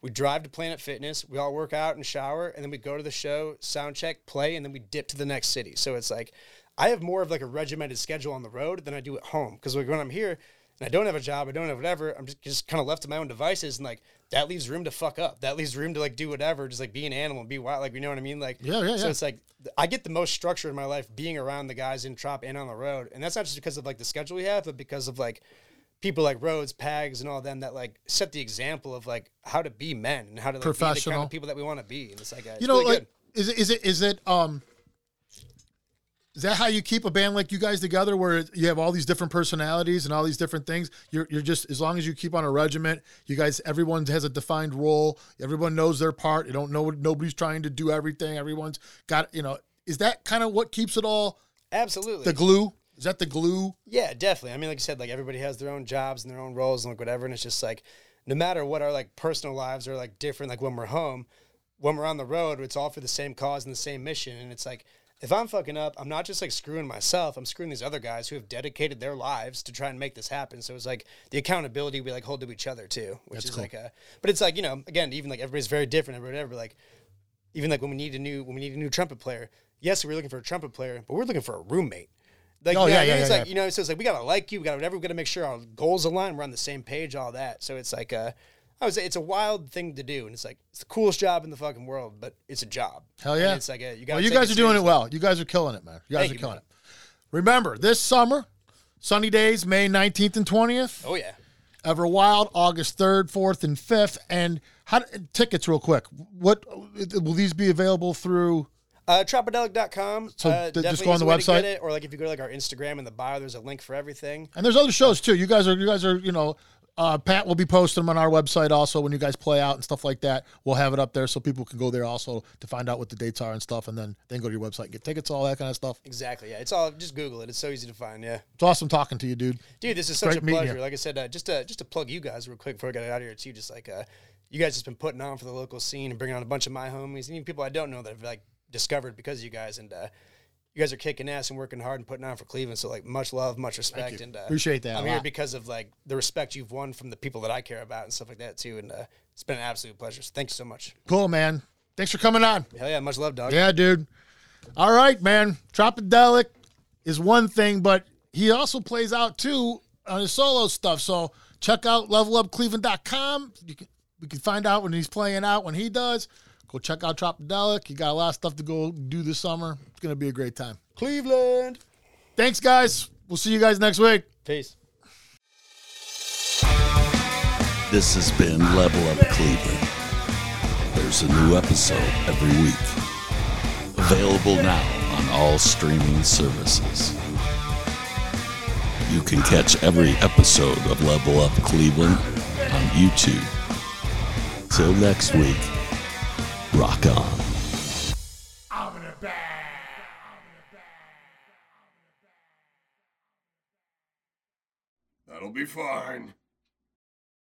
We drive to Planet Fitness. We all work out and shower, and then we go to the show, sound check, play, and then we dip to the next city. So it's like I have more of like a regimented schedule on the road than I do at home. Because like when I'm here and I don't have a job, I don't have whatever, I'm just, just kind of left to my own devices, and like that leaves room to fuck up. That leaves room to like do whatever, just like be an animal, be wild, like you know what I mean? Like Yeah, yeah, So yeah. it's like I get the most structure in my life being around the guys in Trop and on the road, and that's not just because of like the schedule we have, but because of like people like Rhodes, Pags, and all them that like set the example of like how to be men and how to like, be the kind Professional. of people that we want to be. And it's like, uh, it's you know, really like good. is it is it is it um is that how you keep a band like you guys together where you have all these different personalities and all these different things you're, you're just as long as you keep on a regiment you guys everyone has a defined role everyone knows their part you don't know nobody's trying to do everything everyone's got you know is that kind of what keeps it all absolutely the glue is that the glue Yeah, definitely. I mean, like you said, like everybody has their own jobs and their own roles and like whatever, and it's just like no matter what our like personal lives are like different. Like when we're home, when we're on the road, it's all for the same cause and the same mission. And it's like if I'm fucking up, I'm not just like screwing myself. I'm screwing these other guys who have dedicated their lives to try and make this happen. So it's like the accountability we like hold to each other too, which is like a. But it's like you know, again, even like everybody's very different or whatever. Like even like when we need a new when we need a new trumpet player. Yes, we're looking for a trumpet player, but we're looking for a roommate. Like, Oh, you know, yeah, what I mean? yeah, it's yeah, like yeah. you know, so it's like we gotta like you, we gotta whatever, we gotta make sure our goals align, we're on the same page, all that. So it's like uh I would say it's a wild thing to do, and it's like it's the coolest job in the fucking world, but it's a job. Hell And yeah! it's like a, you got. well, you guys are doing it well. You guys are killing it, man. You guys Thank are you, killing man. it. Remember, this summer, sunny days, May nineteenth and twentieth. Oh yeah. Ever Wild, August 3rd, 4th, and 5th. And how tickets, real quick. What will these be available through? Uh, Tropidelic.com. So uh, th- just go on the a way to website? it, or like if you go to like our Instagram in the bio, there's a link for everything. And there's other shows too. You guys are, you guys are, you know, uh, Pat will be posting them on our website also when you guys play out and stuff like that. We'll have it up there so people can go there also to find out what the dates are and stuff, and then then go to your website and get tickets, all that kind of stuff. Exactly. Yeah. It's all just Google it. It's so easy to find. Yeah. It's awesome talking to you, dude. Dude, this is such Great a pleasure. you. Like I said, uh, just to just to plug you guys real quick before I get out of here too. Just like uh, you guys just been putting on for the local scene and bringing on a bunch of my homies and even people I don't know that have like discovered because of you guys. And uh, you guys are kicking ass and working hard and putting on for Cleveland. So like much love, much respect, and uh, Appreciate that I'm here lot. because of like the respect you've won from the people that I care about and stuff like that too. And uh, it's been an absolute pleasure. So thank you so much. Cool, man. Thanks for coming on. Hell yeah, much love, dog. Yeah, dude. All right, man. Tropidelic is one thing, but he also plays out too on his solo stuff. So check out levelupcleveland.com. You can we can find out when he's playing out when he does. Go check out Tropidelic. You got a lot of stuff to go do this summer. It's gonna be a great time. Cleveland. Thanks, guys. We'll see you guys next week. Peace. This has been Level Up Cleveland. There's a new episode every week. Available now on all streaming services. You can catch every episode of Level Up Cleveland on YouTube. Till next week, rock on. That'll be fine.